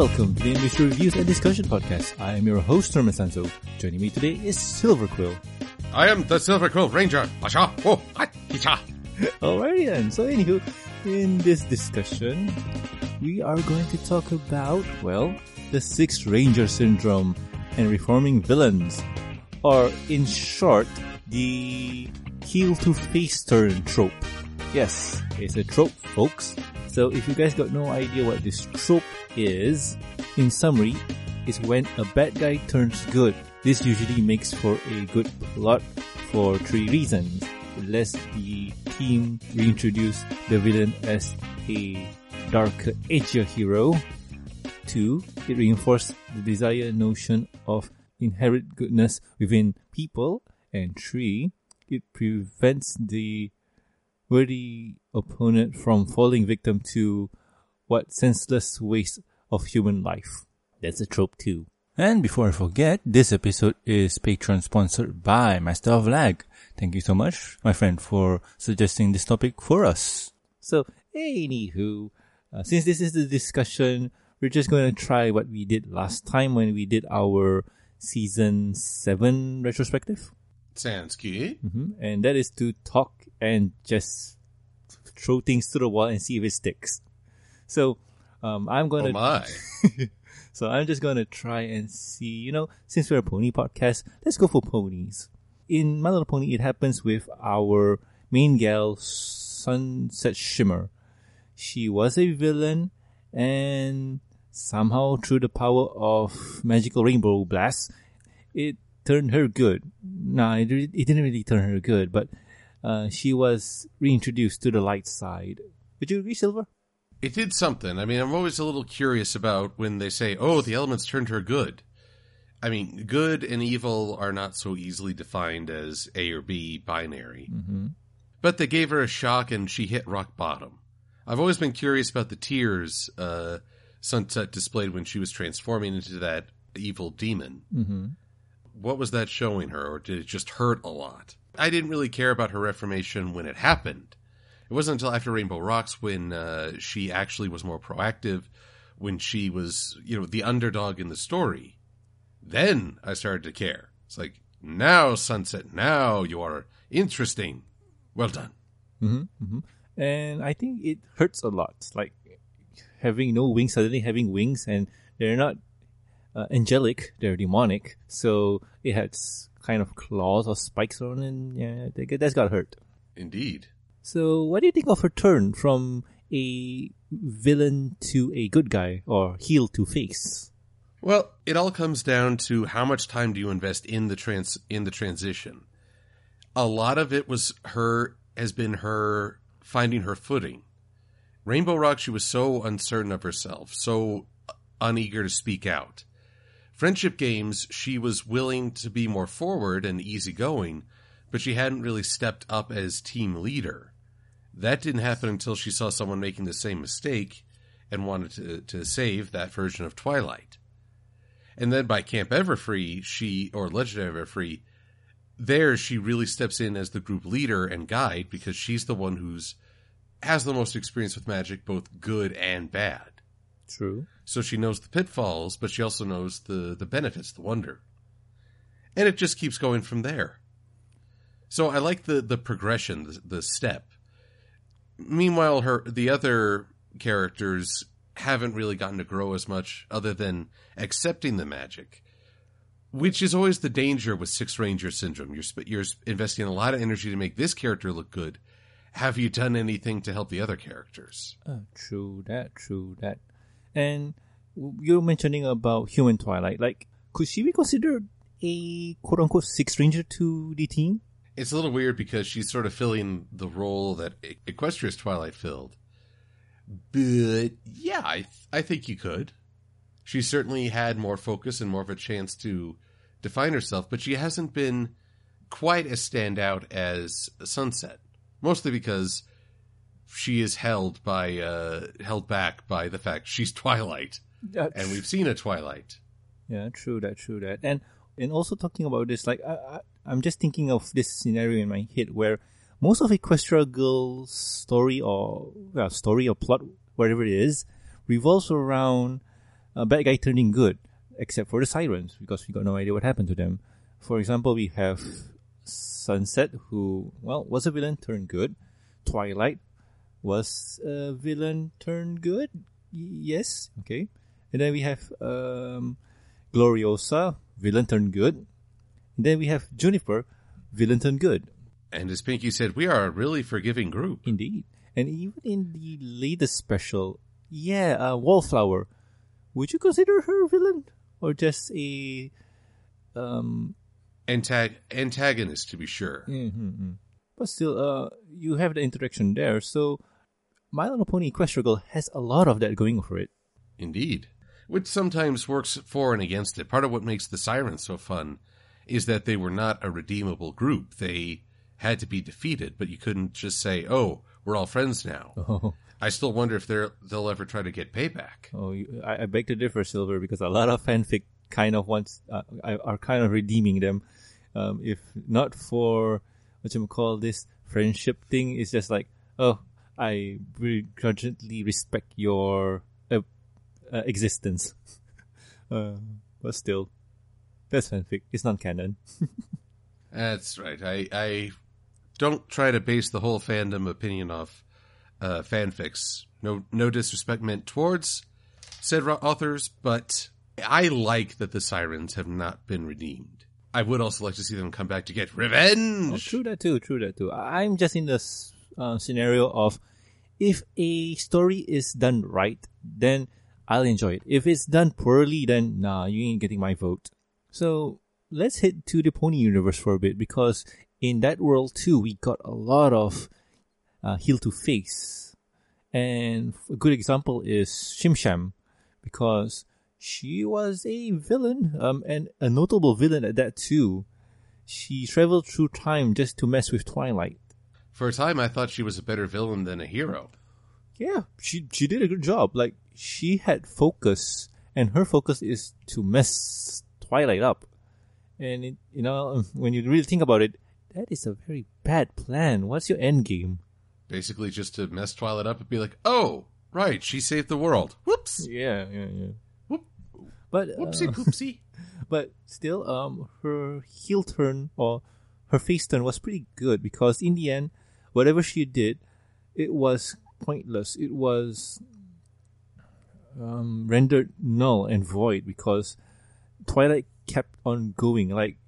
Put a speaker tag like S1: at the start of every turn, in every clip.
S1: welcome to the Industry Reviews and Discussion Podcast. I am your host, Norman Sanzo. Joining me today is Silver Quill.
S2: I am the Silver Quill Ranger. Asha, oh.
S1: Alrighty then. So anywho, in this discussion, we are going to talk about, well, the Six Ranger Syndrome and reforming villains. Or, in short, the heel to face turn trope. Yes, it's a trope, folks. So if you guys got no idea what this trope is, in summary, is when a bad guy turns good. This usually makes for a good plot for three reasons. Lest the team reintroduce the villain as a darker, edgier hero. Two, it reinforces the desired notion of inherent goodness within people. And three, it prevents the worthy opponent from falling victim to what senseless waste of human life. That's a trope too. And before I forget, this episode is Patreon sponsored by Master of Lag. Thank you so much, my friend, for suggesting this topic for us. So, anywho, uh, since this is the discussion, we're just going to try what we did last time when we did our season 7 retrospective.
S2: Sounds good.
S1: Mm-hmm. And that is to talk and just throw things to the wall and see if it sticks. So, um, I'm going to.
S2: Oh my.
S1: so I'm just going to try and see, you know, since we're a pony podcast, let's go for ponies. In My Little Pony, it happens with our main gal, Sunset Shimmer. She was a villain and somehow through the power of magical rainbow blast, it turned her good. Nah, it, it didn't really turn her good, but uh, she was reintroduced to the light side. Would you agree, Silver?
S2: It did something. I mean, I'm always a little curious about when they say, oh, the elements turned her good. I mean, good and evil are not so easily defined as A or B binary.
S1: Mm-hmm.
S2: But they gave her a shock and she hit rock bottom. I've always been curious about the tears uh, Sunset displayed when she was transforming into that evil demon.
S1: Mm-hmm.
S2: What was that showing her, or did it just hurt a lot? I didn't really care about her reformation when it happened. It wasn't until after Rainbow Rocks when uh, she actually was more proactive, when she was, you know, the underdog in the story. Then I started to care. It's like, now, Sunset, now you are interesting. Well done.
S1: Mm-hmm, mm-hmm. And I think it hurts a lot. Like having no wings, suddenly having wings, and they're not uh, angelic, they're demonic. So it has kind of claws or spikes on and yeah, that's got hurt.
S2: Indeed.
S1: So, what do you think of her turn from a villain to a good guy or heel to face?
S2: Well, it all comes down to how much time do you invest in the trans in the transition. A lot of it was her has been her finding her footing. Rainbow Rock, she was so uncertain of herself, so uneager to speak out. Friendship games, she was willing to be more forward and easygoing, but she hadn't really stepped up as team leader. That didn't happen until she saw someone making the same mistake and wanted to, to save that version of Twilight. And then by Camp Everfree, she, or Legend Everfree, there she really steps in as the group leader and guide because she's the one who's has the most experience with magic, both good and bad.
S1: True.
S2: So she knows the pitfalls, but she also knows the, the benefits, the wonder. And it just keeps going from there. So I like the, the progression, the, the step. Meanwhile, her the other characters haven't really gotten to grow as much other than accepting the magic, which is always the danger with Six Ranger Syndrome. You're, you're investing a lot of energy to make this character look good. Have you done anything to help the other characters?
S1: Uh, true that, true that. And you're mentioning about Human Twilight. Like, could she be considered a quote unquote sixth Ranger to the team?
S2: It's a little weird because she's sort of filling the role that Equestria's Twilight filled. But yeah, I, th- I think you could. She certainly had more focus and more of a chance to define herself, but she hasn't been quite as standout as Sunset. Mostly because she is held by uh, held back by the fact she's Twilight,
S1: Uh,
S2: and we've seen a Twilight.
S1: Yeah, true that, true that. And and also talking about this, like I, I I'm just thinking of this scenario in my head where most of Equestria Girl's story or well, story or plot, whatever it is, revolves around a bad guy turning good, except for the sirens, because we got no idea what happened to them. For example, we have Sunset, who, well, was a villain turned good. Twilight was a villain turned good. Y- yes, okay. And then we have um, Gloriosa, villain turned good. And then we have Juniper, villain turned good.
S2: And as Pinkie said, we are a really forgiving group.
S1: Indeed. And even in the latest special, yeah, uh, Wallflower, would you consider her a villain or just a um?
S2: Antag- antagonist, to be sure.
S1: mhm. But still, uh, you have the interaction there. So, My Little Pony Equestria Girl has a lot of that going for it.
S2: Indeed. Which sometimes works for and against it. Part of what makes the Sirens so fun is that they were not a redeemable group. They had to be defeated, but you couldn't just say, oh, we're all friends now.
S1: Oh,
S2: I still wonder if they're, they'll ever try to get payback.
S1: oh, you- I, I beg to differ, Silver, because a lot of fanfic kind of wants uh, are kind of redeeming them. Um, if not for what you call this friendship thing, is just like, oh, I begrudgingly respect your uh, uh, existence. uh, but still, that's fanfic. It's not canon.
S2: That's right. I, I don't try to base the whole fandom opinion off uh, fanfics. No, no disrespect meant towards said authors, but I like that the sirens have not been redeemed. I would also like to see them come back to get
S1: Oh,
S2: revenge.
S1: true that too. True that too. I'm just in the uh, scenario of if a story is done right, then I'll enjoy it. If it's done poorly, then nah, you ain't getting my vote. So let's head to the Pony universe for a bit because in that world too, we got a lot of uh, heel to face, and a good example is Shimsham because she was a villain, um, and a notable villain at that too. She traveled through time just to mess with Twilight.
S2: For a time, I thought she was a better villain than a hero.
S1: Yeah, she she did a good job. Like she had focus, and her focus is to mess Twilight up. And it, you know, when you really think about it, that is a very bad plan. What's your end game?
S2: Basically, just to mess Twilight up and be like, oh, right, she saved the world. Whoops.
S1: Yeah, yeah, yeah.
S2: Whoop.
S1: But uh,
S2: Whoopsie poopsie.
S1: but still, um, her heel turn or her face turn was pretty good because in the end, whatever she did, it was pointless. It was um, rendered null and void because Twilight kept on going. Like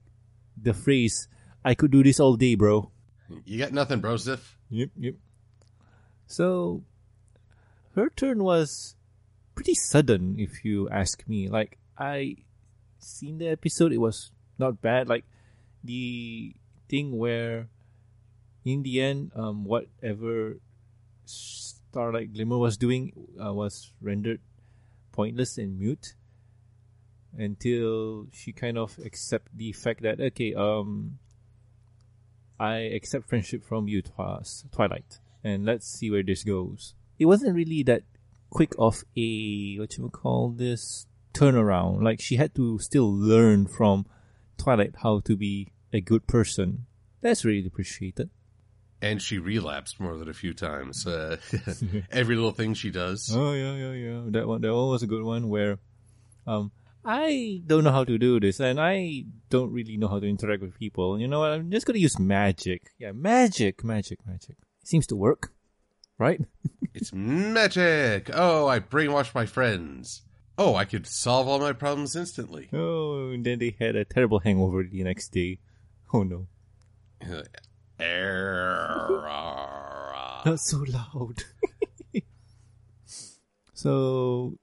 S1: the phrase, "I could do this all day, bro."
S2: you got nothing, Brosif.
S1: Yep, yep. So her turn was pretty sudden, if you ask me. Like I seen the episode, it was not bad. Like the thing where, in the end, um, whatever Starlight Glimmer was doing uh, was rendered pointless and mute until she kind of accept the fact that okay, um, I accept friendship from you, Twi- Twilight, and let's see where this goes. It wasn't really that quick of a what you would call this turnaround. Like she had to still learn from Twilight how to be a good person. That's really appreciated.
S2: And she relapsed more than a few times. Uh, every little thing she does.
S1: Oh yeah, yeah, yeah. That one, that one was a good one where, um, I don't know how to do this, and I don't really know how to interact with people. You know what? I'm just gonna use magic. Yeah, magic, magic, magic. It seems to work, right?
S2: It's magic. Oh, I brainwashed my friends. Oh, I could solve all my problems instantly.
S1: Oh, and then they had a terrible hangover the next day. Oh no, not so loud. so,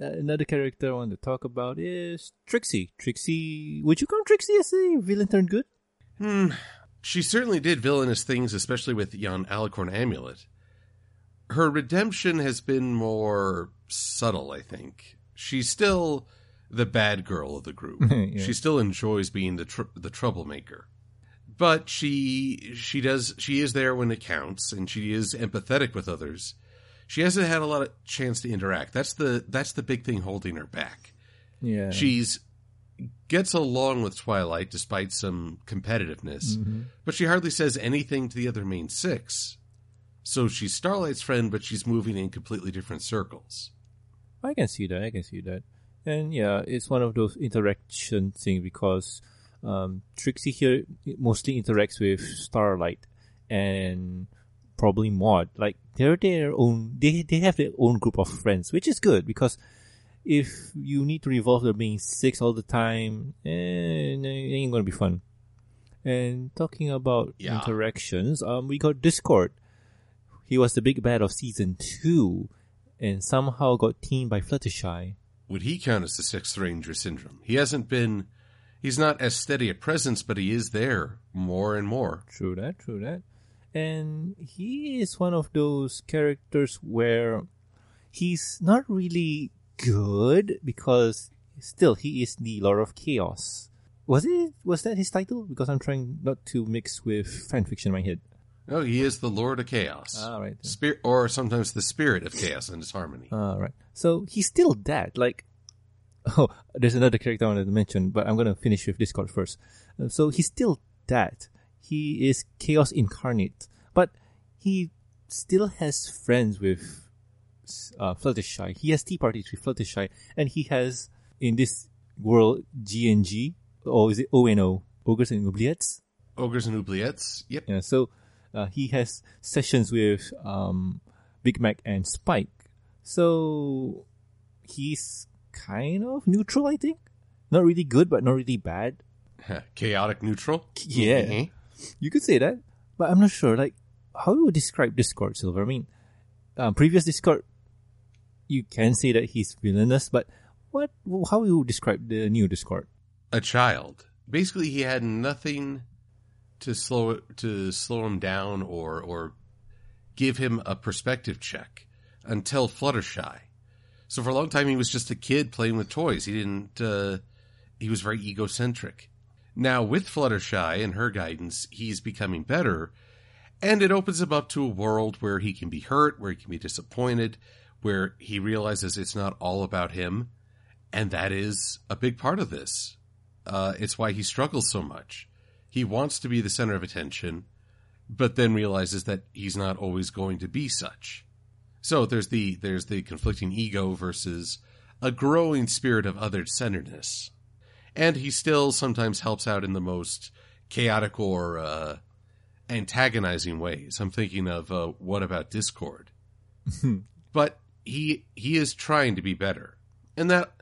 S1: uh, another character I want to talk about is Trixie. Trixie, would you count Trixie as a villain turned good?
S2: Hmm. She certainly did villainous things, especially with Jan Alicorn Amulet. Her redemption has been more subtle, I think. She's still the bad girl of the group.
S1: Yeah.
S2: She still enjoys being the tr- the troublemaker. But she she does she is there when it counts and she is empathetic with others. She hasn't had a lot of chance to interact. That's the that's the big thing holding her back.
S1: Yeah.
S2: She's gets along with Twilight despite some competitiveness,
S1: Mm-hmm.
S2: but she hardly says anything to the other main six. So she's Starlight's friend, but she's moving in completely different circles.
S1: I can see that. I can see that. And yeah, it's one of those interaction thing because um, Trixie here mostly interacts with Starlight and probably Maud. Like they're their own. They they have their own group of friends, which is good because if you need to revolve the being six all the time, eh, it ain't gonna be fun. And talking about
S2: Yeah.
S1: interactions, um, we got Discord. He was the big bad of season two, and somehow got teamed by Fluttershy.
S2: Would he count as the Sixth Ranger syndrome? He hasn't been. He's not as steady a presence, but he is there more and more.
S1: True that, true that. And he is one of those characters where he's not really good because still he is the Lord of Chaos. Was it was that his title? Because I'm trying not to mix with fanfiction in my head.
S2: No, he is the Lord of Chaos.
S1: Ah, right.
S2: Spirit, or sometimes the Spirit of Chaos and Disharmony.
S1: Ah, right. So he's still that. Like, oh, there's another character I wanted to mention, but I'm gonna finish with Discord first. Uh, so he's still that. He is chaos incarnate, but he still has friends with uh, Fluttershy. He has tea parties with Fluttershy, and he has in this world G and G, or is it O and O? Ogres and Oubliettes.
S2: Ogres and Oubliettes. Yep.
S1: Yeah, so uh, he has sessions with um, Big Mac and Spike. So he's kind of neutral, I think. Not really good, but not really bad.
S2: Chaotic neutral.
S1: Yeah.
S2: Mhm.
S1: You could say that, but I'm not sure. Like, how you would describe Discord, Silver? I mean, um, previous Discord, you can say that he's villainous, but what? How you would describe the new Discord?
S2: A child. Basically, he had nothing to slow to slow him down or or give him a perspective check until Fluttershy. So for a long time, he was just a kid playing with toys. He didn't. Uh, he was very egocentric. Now with Fluttershy and her guidance, he's becoming better, and it opens him up to a world where he can be hurt, where he can be disappointed, where he realizes it's not all about him, and that is a big part of this. Uh, it's why he struggles so much. He wants to be the center of attention, but then realizes that he's not always going to be such. So there's the there's the conflicting ego versus a growing spirit of other centeredness, and he still sometimes helps out in the most chaotic or uh, antagonizing ways. I'm thinking of uh, what about Discord, but he he is trying to be better, and that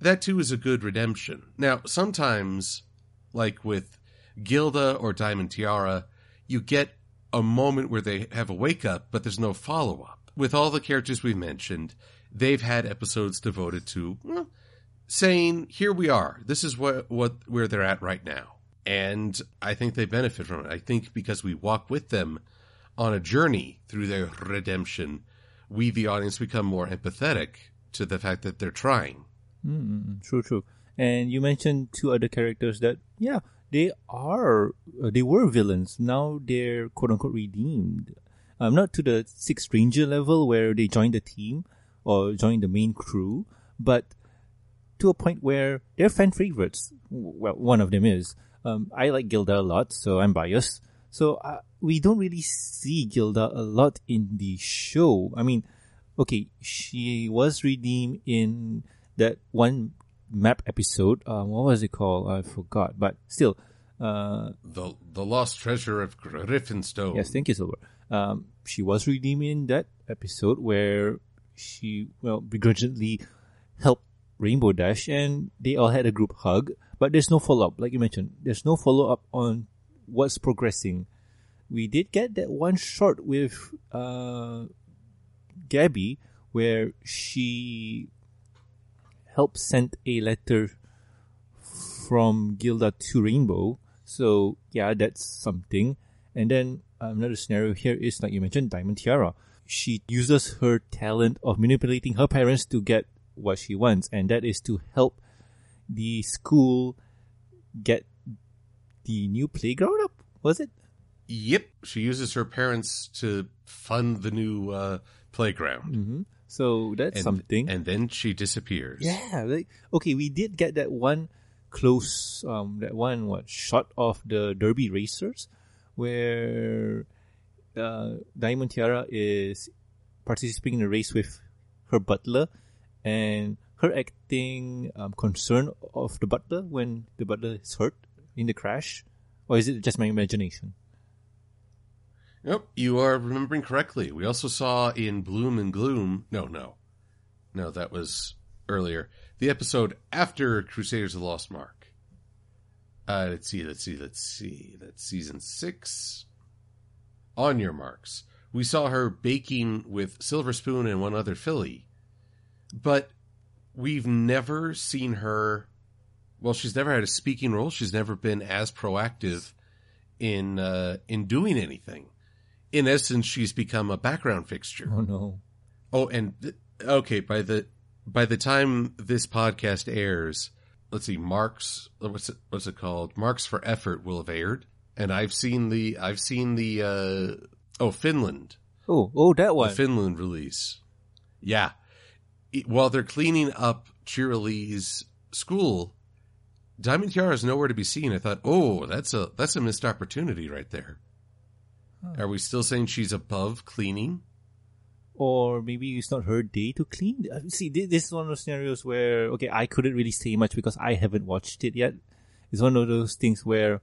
S2: that too is a good redemption. Now sometimes, like with Gilda or Diamond Tiara, you get a moment where they have a wake up, but there's no follow up. With all the characters we've mentioned, they've had episodes devoted to well, saying, "Here we are. This is what what where they're at right now," and I think they benefit from it. I think because we walk with them on a journey through their redemption, we, the audience, become more empathetic to the fact that they're trying.
S1: Mm, true, true. And you mentioned two other characters that, yeah, they are, uh, they were villains. Now they're quote unquote redeemed. Um, not to the Sixth Ranger level where they join the team or join the main crew, but to a point where they're fan favorites. Well, one of them is. Um, I like Gilda a lot, so I'm biased. So uh, we don't really see Gilda a lot in the show. I mean, okay, she was redeemed in that one map episode. Um, what was it called? I forgot. But still, uh,
S2: The the lost treasure of Griffinstone.
S1: yes, thank you, Silver. Um, she was redeemed in that episode where she, well, begrudgingly helped Rainbow Dash and they all had a group hug. But there's no follow up, like you mentioned. There's no follow up on what's progressing. We did get that one shot with uh, Gabby where she helped send a letter from Gilda to Rainbow. So yeah, that's something. And then another scenario here is like you mentioned, Diamond Tiara. She uses her talent of manipulating her parents to get what she wants, and that is to help the school get the new playground up. Was it?
S2: Yep. She uses her parents to fund the new uh, playground.
S1: Mm-hmm. So that's
S2: And,
S1: something.
S2: And then she disappears.
S1: Yeah, like okay, we did get that one close, um, that one what shot of the Derby racers, where uh, Diamond Tiara is participating in a race with her butler, and her acting um, concern of the butler when the butler is hurt in the crash, or is it just my imagination?
S2: Yep, you are remembering correctly. We also saw in Bloom and Gloom. No, no, no, that was earlier. The episode after Crusaders of the Lost Mark. Uh, let's see, let's see, let's see. That's season six. On your marks. We saw her baking with Silver Spoon and one other filly. But we've never seen her. Well, she's never had a speaking role. She's never been as proactive in uh, in doing anything. In essence, she's become a background fixture.
S1: Oh no!
S2: Oh, and okay, by the by the time this podcast airs, let's see, Marks what's it what's it called? Marks for Effort will have aired, and I've seen the I've seen the uh, oh Finland
S1: Oh, oh, that one the.
S2: Finland release. Yeah, while they're cleaning up Cheerilee's school, Diamond Tiara is nowhere to be seen. I thought, oh, that's a that's a missed opportunity right there. Are we still saying she's above cleaning?
S1: or maybe it's not her day to clean. Uh, See, this is one of those scenarios where okay, I couldn't really say much because I haven't watched it yet. It's one of those things where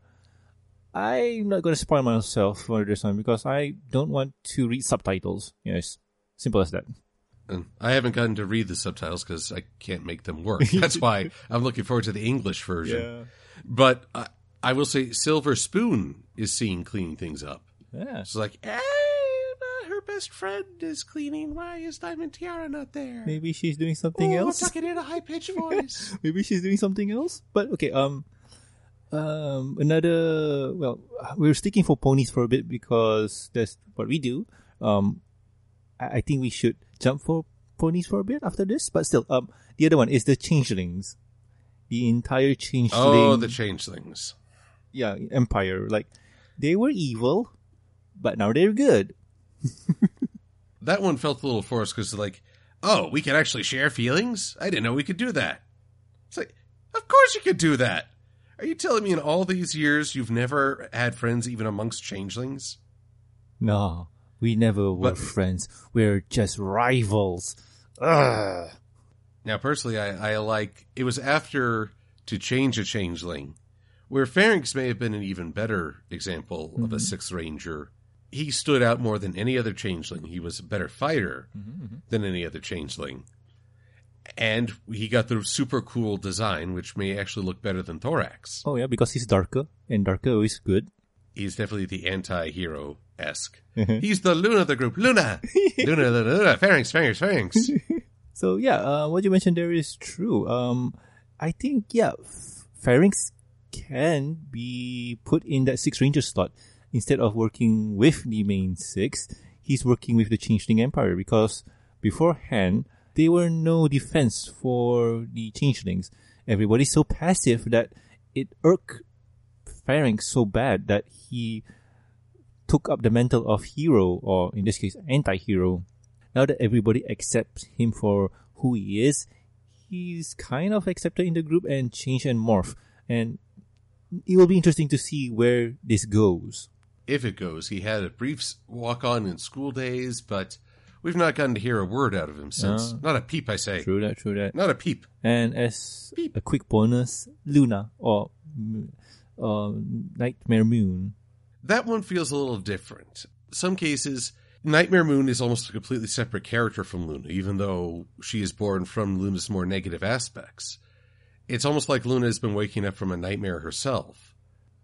S1: I'm not going to spoil myself for this one because I don't want to read subtitles. you Yes, simple as that.
S2: And I haven't gotten to read the subtitles because I can't make them work. That's why I'm looking forward to the English version. But I, I will say, Silver Spoon is seen cleaning things up.
S1: Yeah.
S2: She's like, hey, her best friend is cleaning. Why is Diamond Tiara not there?
S1: Maybe she's doing something
S2: oh,
S1: else.
S2: I'm talking in a high pitched voice.
S1: maybe she's doing something else. But okay, um, um, another. Well, we're sticking for ponies for a bit because that's what we do. Um, I, I think we should jump for ponies for a bit after this. But still, um, the other one is the changelings. The entire changeling.
S2: oh, the changelings.
S1: yeah empire. Like they were evil, but now they're good.
S2: That one felt a little forced because, like, oh, we can actually share feelings? I didn't know we could do that. It's like, of course you could do that. Are you telling me in all these years you've never had friends even amongst changelings?
S1: No, we never were
S2: But-
S1: friends. We're just rivals. Ugh.
S2: Now, personally, I, I like it was after to change a changeling, where Pharynx may have been an even better example of a mm-hmm. sixth ranger. He stood out more than any other changeling. He was a better fighter than any other changeling. And he got the super cool design, which may actually look better than Thorax.
S1: Oh yeah, because he's darker, and darker is good.
S2: He's definitely the anti-hero esque. He's the Luna of the group. Luna, Luna, Luna, Luna, Pharynx, Pharynx, Pharynx.
S1: So yeah, uh, what you mentioned there is true. Um, I think yeah, Pharynx can be put in that six ranger slot instead of working with the main six. He's working with the Changeling Empire because beforehand there were no defense for the Changelings. Everybody's so passive that it irked Pharynx so bad that he took up the mantle of hero, or in this case, anti-hero. Now that everybody accepts him for who he is, he's kind of accepted in the group and change and morph. And it will be interesting to see where this goes.
S2: If it goes. He had a brief walk on in school days, but we've not gotten to hear a word out of him since.
S1: No.
S2: Not a peep, I say.
S1: True that, true that.
S2: Not a peep.
S1: And as
S2: Beep.
S1: a quick bonus, Luna or uh, Nightmare Moon.
S2: That one feels a little different. Some cases, Nightmare Moon is almost a completely separate character from Luna, even though she is born from Luna's more negative aspects. It's almost like Luna has been waking up from a nightmare herself.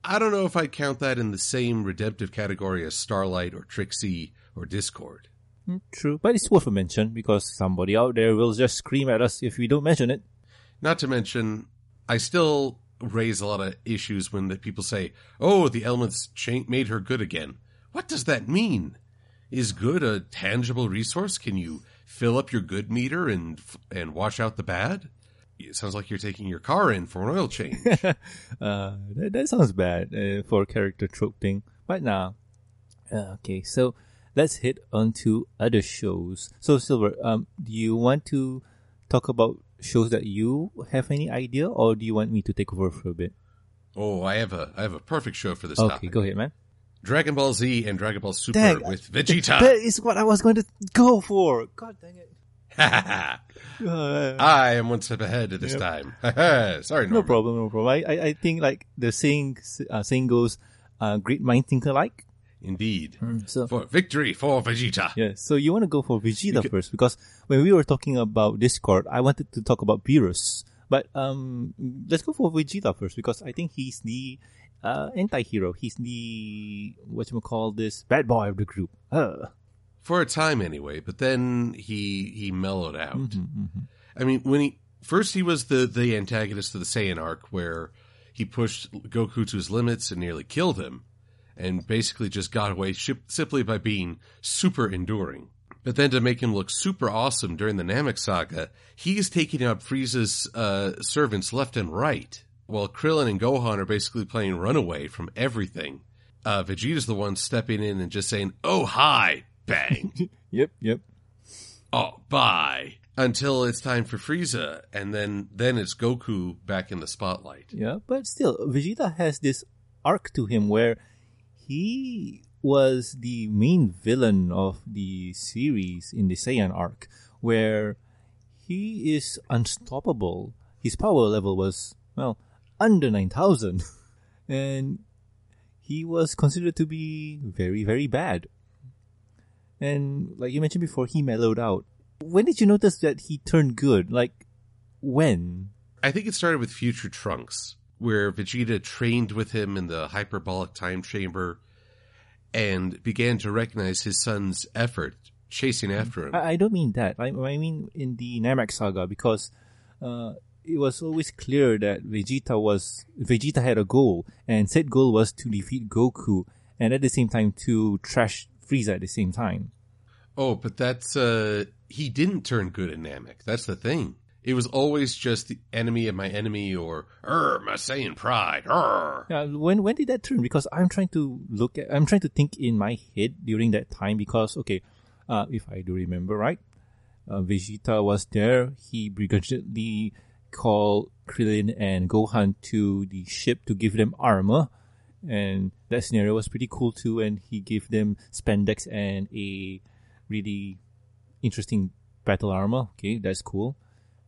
S2: I don't know if I'd count that in the same redemptive category as Starlight or Trixie or Discord.
S1: Mm, True, but it's worth a mention because somebody out there will just scream at us if we don't mention it.
S2: Not to mention, I still raise a lot of issues when the people say, "Oh, the elements cha- made her good again." What does that mean? Is good a tangible resource? Can you fill up your good meter and and wash out the bad? It sounds like you're taking your car in for an oil change.
S1: Uh, that, that sounds bad uh, for a character trope thing. But nah. Uh, okay, so let's hit on to other shows. So Silver, um, do you want to talk about shows that you have any idea, or do you want me to take over for a bit?
S2: oh, I have a I have a perfect show for this
S1: Okay,
S2: topic.
S1: go ahead, man.
S2: Dragon Ball Z and Dragon Ball Super
S1: Dang,
S2: with Vegeta.
S1: That is what I was going to go for. God dang it.
S2: I am one step ahead at this
S1: Yep.
S2: time. Sorry,
S1: no problem, no problem. I, I, I think like the saying, uh, saying goes, uh, great mind think alike.
S2: Indeed.
S1: So,
S2: For victory for Vegeta.
S1: yeah, so you want to go for Vegeta first because when we were talking about Discord, I wanted to talk about Beerus. But, um, let's go for Vegeta first because I think he's the, uh, anti-hero. He's the, what you call this, bad boy of the group. Uh.
S2: For a time anyway, but then he he mellowed out.
S1: Mm-hmm,
S2: I mean, when he first he was the the antagonist of the Saiyan arc where he pushed Goku to his limits and nearly killed him and basically just got away simply by being super enduring. But then to make him look super awesome during the Namek saga, he's taking out Frieza's uh, servants left and right, while Krillin and Gohan are basically playing runaway from everything. Uh, Vegeta's the one stepping in and just saying, "Oh hi, bang."
S1: Yep, yep.
S2: oh, bye. Until it's time for Frieza, and then then it's Goku back in the spotlight.
S1: Yeah, but still, Vegeta has this arc to him where he was the main villain of the series in the Saiyan arc, where he is unstoppable. His power level was, well, under 9000. And he was considered to be very, very bad. And like you mentioned before, he mellowed out. When did you notice that he turned good? Like, when?
S2: I think it started with Future Trunks, where Vegeta trained with him in the hyperbolic time chamber and began to recognize his son's effort chasing after him.
S1: I, I don't mean that. I, I mean in the Namek saga because uh, it was always clear that Vegeta was Vegeta had a goal, and said goal was to defeat Goku, and at the same time to trash Frieza at the same time.
S2: Oh, but that's uh he didn't turn good in Namek. That's the thing. It was always just the enemy of my enemy or er my Saiyan pride. Er.
S1: Yeah, when when did that turn? Because I'm trying to look at, I'm trying to think in my head during that time because okay, uh, if I do remember right, uh, Vegeta was there. He begrudgingly called Krillin and Gohan to the ship to give them armor, and that scenario was pretty cool too. And he gave them spandex and a really interesting battle armor. Okay, that's cool.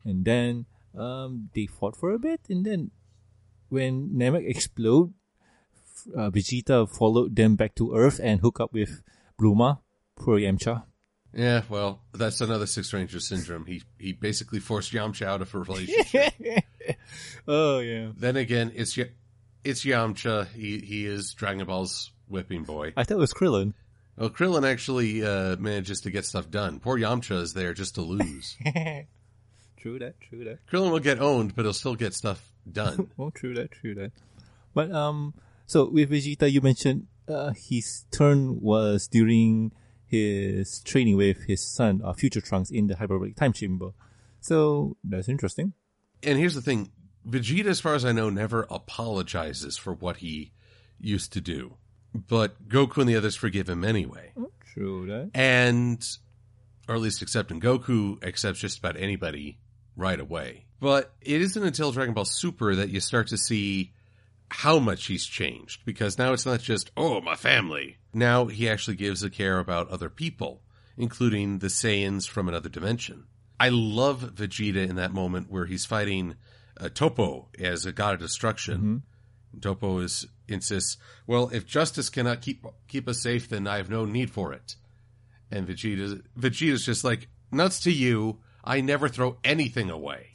S1: And then um, they fought for a bit, and then when Namek explode, uh, Vegeta followed them back to Earth and hook up with Bulma. Poor Yamcha.
S2: Yeah, well, that's another Six Ranger syndrome. He he basically forced Yamcha out of a relationship.
S1: oh yeah.
S2: then again, it's it's Yamcha. He he is Dragon Ball's whipping boy.
S1: I thought it was Krillin.
S2: Well, Krillin actually uh, manages to get stuff done. Poor Yamcha is there just to lose.
S1: true that. True that.
S2: Krillin will get owned, but he'll still get stuff done.
S1: Oh, true that. True that. But um, so with Vegeta, you mentioned uh, his turn was during his training with his son, uh, Future Trunks, in the hyperbolic time chamber. So that's interesting.
S2: and here's the thing: Vegeta, as far as I know, never apologizes for what he used to do, but Goku and the others forgive him anyway.
S1: True that.
S2: and or at least accepting Goku accepts just about anybody right away. But it isn't until Dragon Ball Super that you start to see how much he's changed because now it's not just oh my family. Now he actually gives a care about other people, including the Saiyans from another dimension. I love Vegeta in that moment where he's fighting uh, Toppo as a god of destruction. Toppo is insists, "Well, if justice cannot keep keep us safe, then I have no need for it." And Vegeta Vegeta's just like, "Nuts to you! I never throw anything away.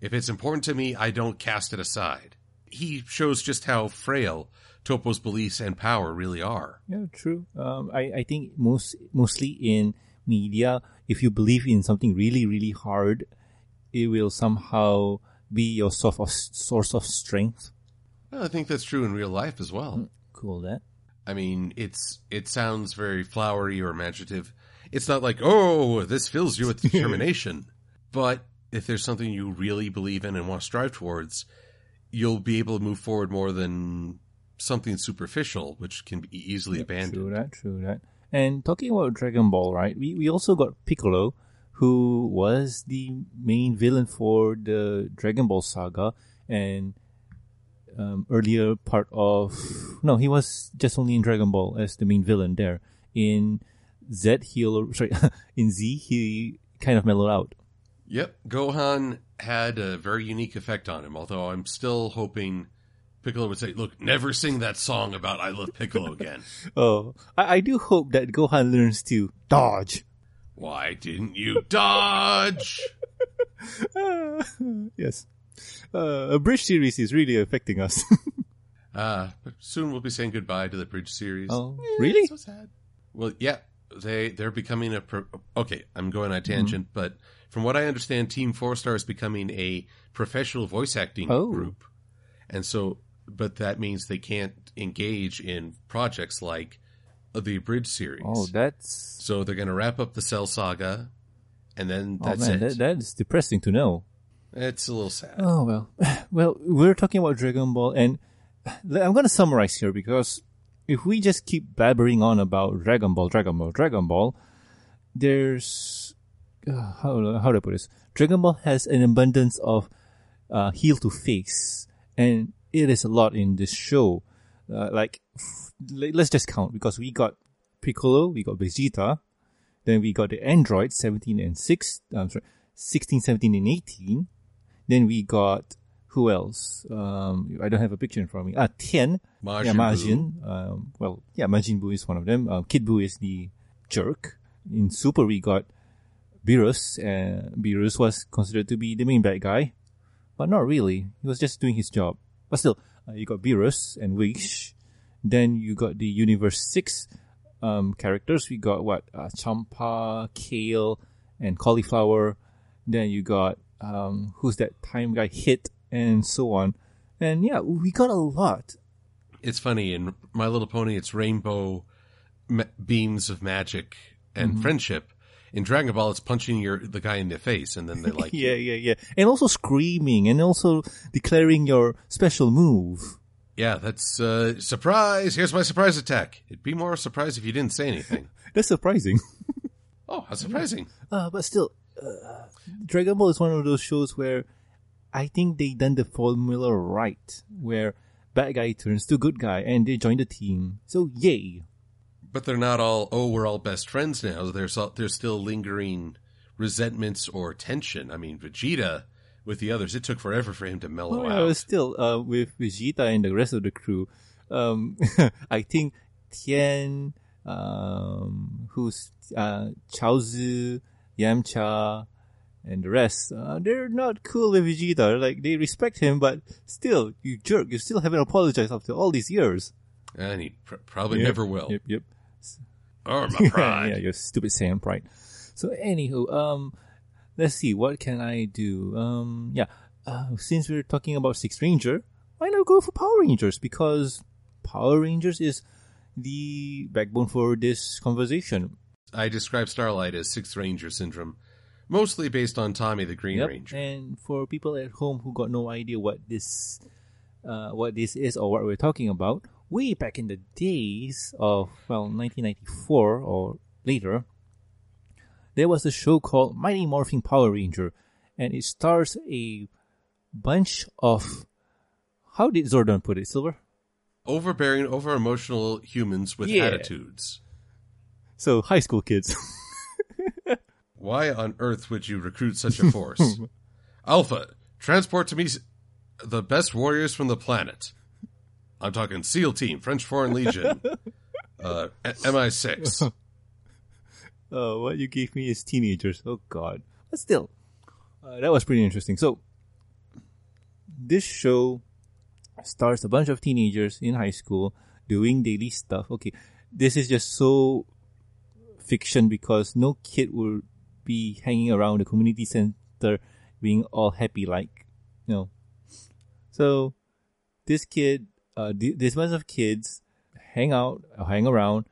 S2: if it's important to me, I don't cast it aside." He shows just how frail Toppo's beliefs and power really are.
S1: Yeah, true. Um, I, I think most mostly in media, if you believe in something really really hard, it will somehow be your source of source of strength.
S2: Well, I think that's true in real life as well.
S1: Hmm, cool that.
S2: I mean, it's it sounds very flowery or imaginative. It's not like, oh, this fills you with determination. but if there's something you really believe in and want to strive towards, you'll be able to move forward more than something superficial, which can be easily abandoned.
S1: True that. True that. And talking about Dragon Ball, right? We we also got Piccolo, who was the main villain for the Dragon Ball saga, and um, earlier part of no, he was just only in Dragon Ball as the main villain there. In Z, he sorry in Z he kind of mellowed out.
S2: Yep, Gohan had a very unique effect on him. Although I'm still hoping Piccolo would say, "Look, never sing that song about I love Piccolo again."
S1: Oh, I, I do hope that Gohan learns to dodge.
S2: Why didn't you dodge?
S1: yes. Uh, abridged series is really affecting us.
S2: Uh, but soon we'll be saying goodbye to the Bridge series.
S1: oh, really?
S2: So sad. Well, yeah, they they're becoming a pro- okay. I'm going on a tangent,
S1: Mm-hmm.
S2: but from what I understand, Team Four Star is becoming a professional voice acting
S1: Oh.
S2: group, and so, but that means they can't engage in projects like the Bridge series.
S1: Oh, that's.
S2: so they're going to wrap up the Cell Saga, and then
S1: Oh
S2: that's
S1: man,
S2: it.
S1: that, that is depressing to know.
S2: It's a little sad.
S1: Oh well, well, we're talking about Dragon Ball, and I'm going to summarize here because if we just keep blabbering on about Dragon Ball, Dragon Ball, Dragon Ball, there's uh, how how do I put this? Dragon Ball has an abundance of uh, heel to face, and it is a lot in this show. Uh, like, let's just count because we got Piccolo, we got Vegeta, then we got the androids 17 and 6, I'm sorry, 16, 17, and 18. Then we got who else? Um, I don't have a picture in front of me. Ah, Tien.
S2: Majin
S1: yeah. Majin. Um, well, yeah, Majin Buu is one of them. Um, Kid Buu is the jerk. In Super, we got Beerus. Uh, Beerus was considered to be the main bad guy, but not really. He was just doing his job. But still, uh, you got Beerus and Whis. Then you got the Universe 6 um, characters. We got what? Uh, Champa, Kale, and Caulifla. Then you got, um, who's that time guy? Hit, and so on. And yeah, we got a lot.
S2: It's funny in My Little Pony. It's rainbow ma- beams of magic and
S1: Mm-hmm.
S2: friendship. In Dragon Ball, it's punching your the guy in the face, and then they like
S1: yeah, yeah, yeah. And also screaming and also declaring your special move.
S2: Yeah, that's uh, surprise. Here's my surprise attack. It'd be more surprise if you didn't say anything.
S1: That's surprising.
S2: oh, how surprising!
S1: Uh, but still, uh, Dragon Ball is one of those shows where I think they done the formula right, where bad guy turns to good guy and they join the team. So yay!
S2: But they're not all. Oh, we're all best friends now. There's all, there's still lingering resentments or tension. I mean, Vegeta with the others, it took forever for him to mellow
S1: Oh, yeah,
S2: out.
S1: but still, uh, with Vegeta and the rest of the crew, um, I think Tien, um, who's uh, Chaozu, Yamcha, and the rest, uh, they're not cool with Vegeta. Like they respect him, but still, you jerk, you still haven't apologized after all these years.
S2: and he pr- probably
S1: Yep,
S2: never will.
S1: Yep, yep.
S2: Oh, my pride.
S1: yeah, your stupid Saiyan pride. So, anywho, um, let's see, what can I do? Um, yeah, uh, since we're talking about Six Ranger, why not go for Power Rangers? Because Power Rangers is the backbone for this conversation.
S2: I describe Starlight as Sixth Ranger syndrome, mostly based on Tommy the Green
S1: Yep,
S2: Ranger.
S1: And for people at home who got no idea what this, uh, what this is or what we're talking about, way back in the days of well, 1994 or later, there was a show called Mighty Morphin Power Ranger, and it stars a bunch of. How did Zordon put it, Silver?
S2: Overbearing, over emotional humans with
S1: Yeah.
S2: attitudes.
S1: So high school kids.
S2: Why on earth would you recruit such a force? Alpha, transport to me the best warriors from the planet. I'm talking SEAL Team, French Foreign Legion, uh, MI6.
S1: uh, what you gave me is teenagers. Oh God! But still, uh, that was pretty interesting. So, this show stars a bunch of teenagers in high school doing daily stuff. Okay, this is just so fiction because no kid will be hanging around the community center being all happy like, you know. So, this kid, uh, th- this bunch of kids hang out, or hang around.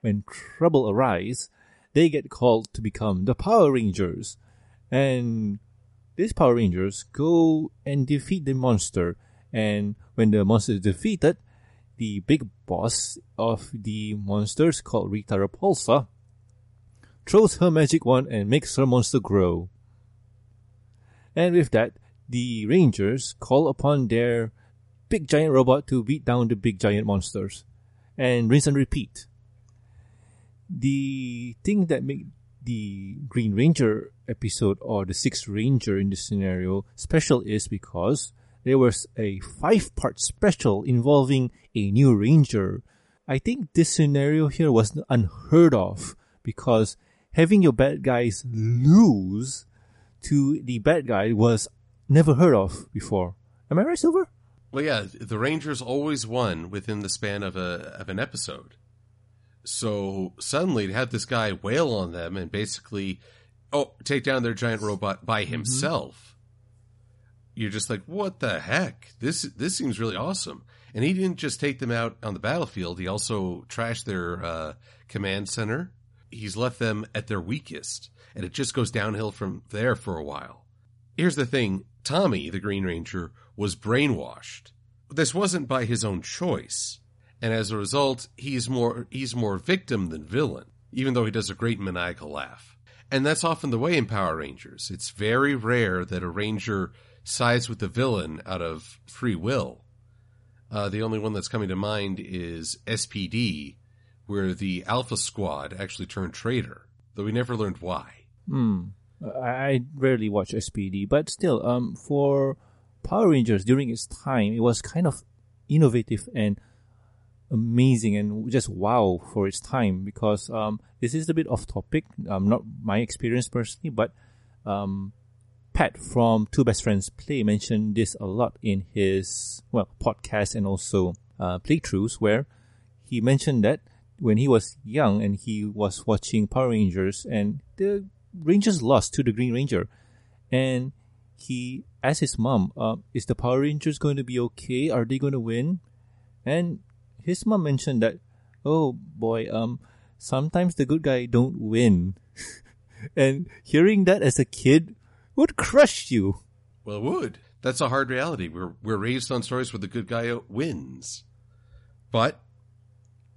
S1: When trouble arise, they get called to become the Power Rangers. And these Power Rangers go and defeat the monster. And when the monster is defeated, the big boss of the monsters, called Rita Repulsa, throws her magic wand and makes her monster grow. And with that, the Rangers call upon their big giant robot to beat down the big giant monsters. And rinse and repeat the thing that make the Green Ranger episode or the Sixth Ranger in this scenario special is because there was a five part special involving a new ranger. I think this scenario here was unheard of because having your bad guys lose to the bad guy was never heard of before. Am I right, Silver?
S2: Well, yeah, the Rangers always won within the span of a of an episode. So suddenly to have this guy wail on them and basically, oh, take down their giant robot by himself. You're just like, what the heck? This this seems really awesome. And he didn't just take them out on the battlefield. He also trashed their uh, command center. He's left them at their weakest, and it just goes downhill from there for a while. Here's the thing: Tommy, the Green Ranger, was brainwashed. This wasn't by his own choice and as a result, he's more he's more victim than villain, even though he does a great maniacal laugh. And that's often the way in Power Rangers. It's very rare that a ranger sides with the villain out of free will. Uh, the only one that's coming to mind is SPD, where the Alpha Squad actually turned traitor, though we never learned why.
S1: Hmm. I rarely watch SPD, but still, um, for Power Rangers during its time, it was kind of innovative and amazing and just wow for its time because um, this is a bit off topic, um, not my experience personally, but um, Pat from Two Best Friends Play mentioned this a lot in his well podcast and also uh, playthroughs where he mentioned that when he was young and he was watching Power Rangers and the Rangers lost to the Green Ranger. And he asked his mom, uh, is the Power Rangers going to be okay? Are they going to win? And his mom mentioned that, oh boy, um, sometimes the good guy don't win. and hearing that as a kid would crush you.
S2: Well, it would. That's a hard reality. We're we're raised on stories where the good guy wins. But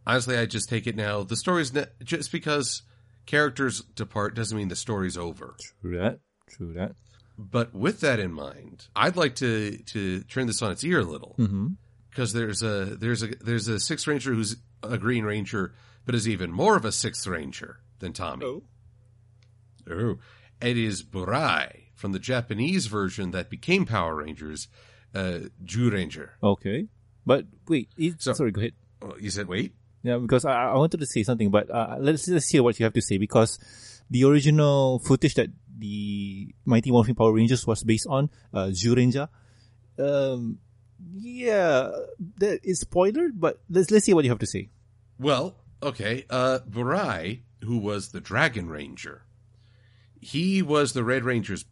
S2: honestly, I just take it now. The story's ne- just because characters depart doesn't mean the story's over.
S1: True that. True that.
S2: But with that in mind, I'd like to to turn this on its ear a little.
S1: Mm-hmm
S2: because there's a there's a there's a sixth ranger who's a green ranger, but is even more of a sixth ranger than Tommy.
S1: Oh,
S2: oh. it is Burai from the Japanese version that became Power Rangers, uh, Zyuranger.
S1: Okay, but wait, it,
S2: So-
S1: sorry, go ahead.
S2: Oh, you said wait.
S1: Yeah, because I, I wanted to say something, but uh, let's let's hear what you have to say because the original footage that the Mighty Morphin Power Rangers was based on, uh, Zyuranger, um, yeah, that is spoiler, but let's let's see what you have to say.
S2: Well, okay. Uh, Burai, who was the Dragon Ranger, he was the Red Ranger's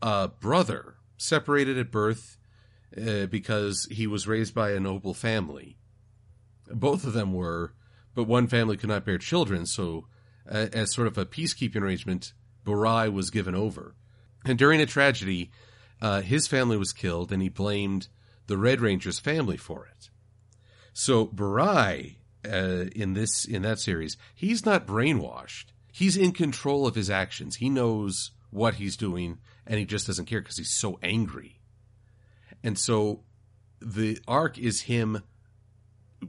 S2: uh, brother, separated at birth uh, because he was raised by a noble family. Both of them were, but one family could not bear children, so uh, as sort of a peacekeeping arrangement, Burai was given over. And during a tragedy, uh, his family was killed, and he blamed the Red Ranger's family for it. So Burai, uh, in this in that series, he's not brainwashed. He's in control of his actions. He knows what he's doing, and he just doesn't care because he's so angry. And so, the arc is him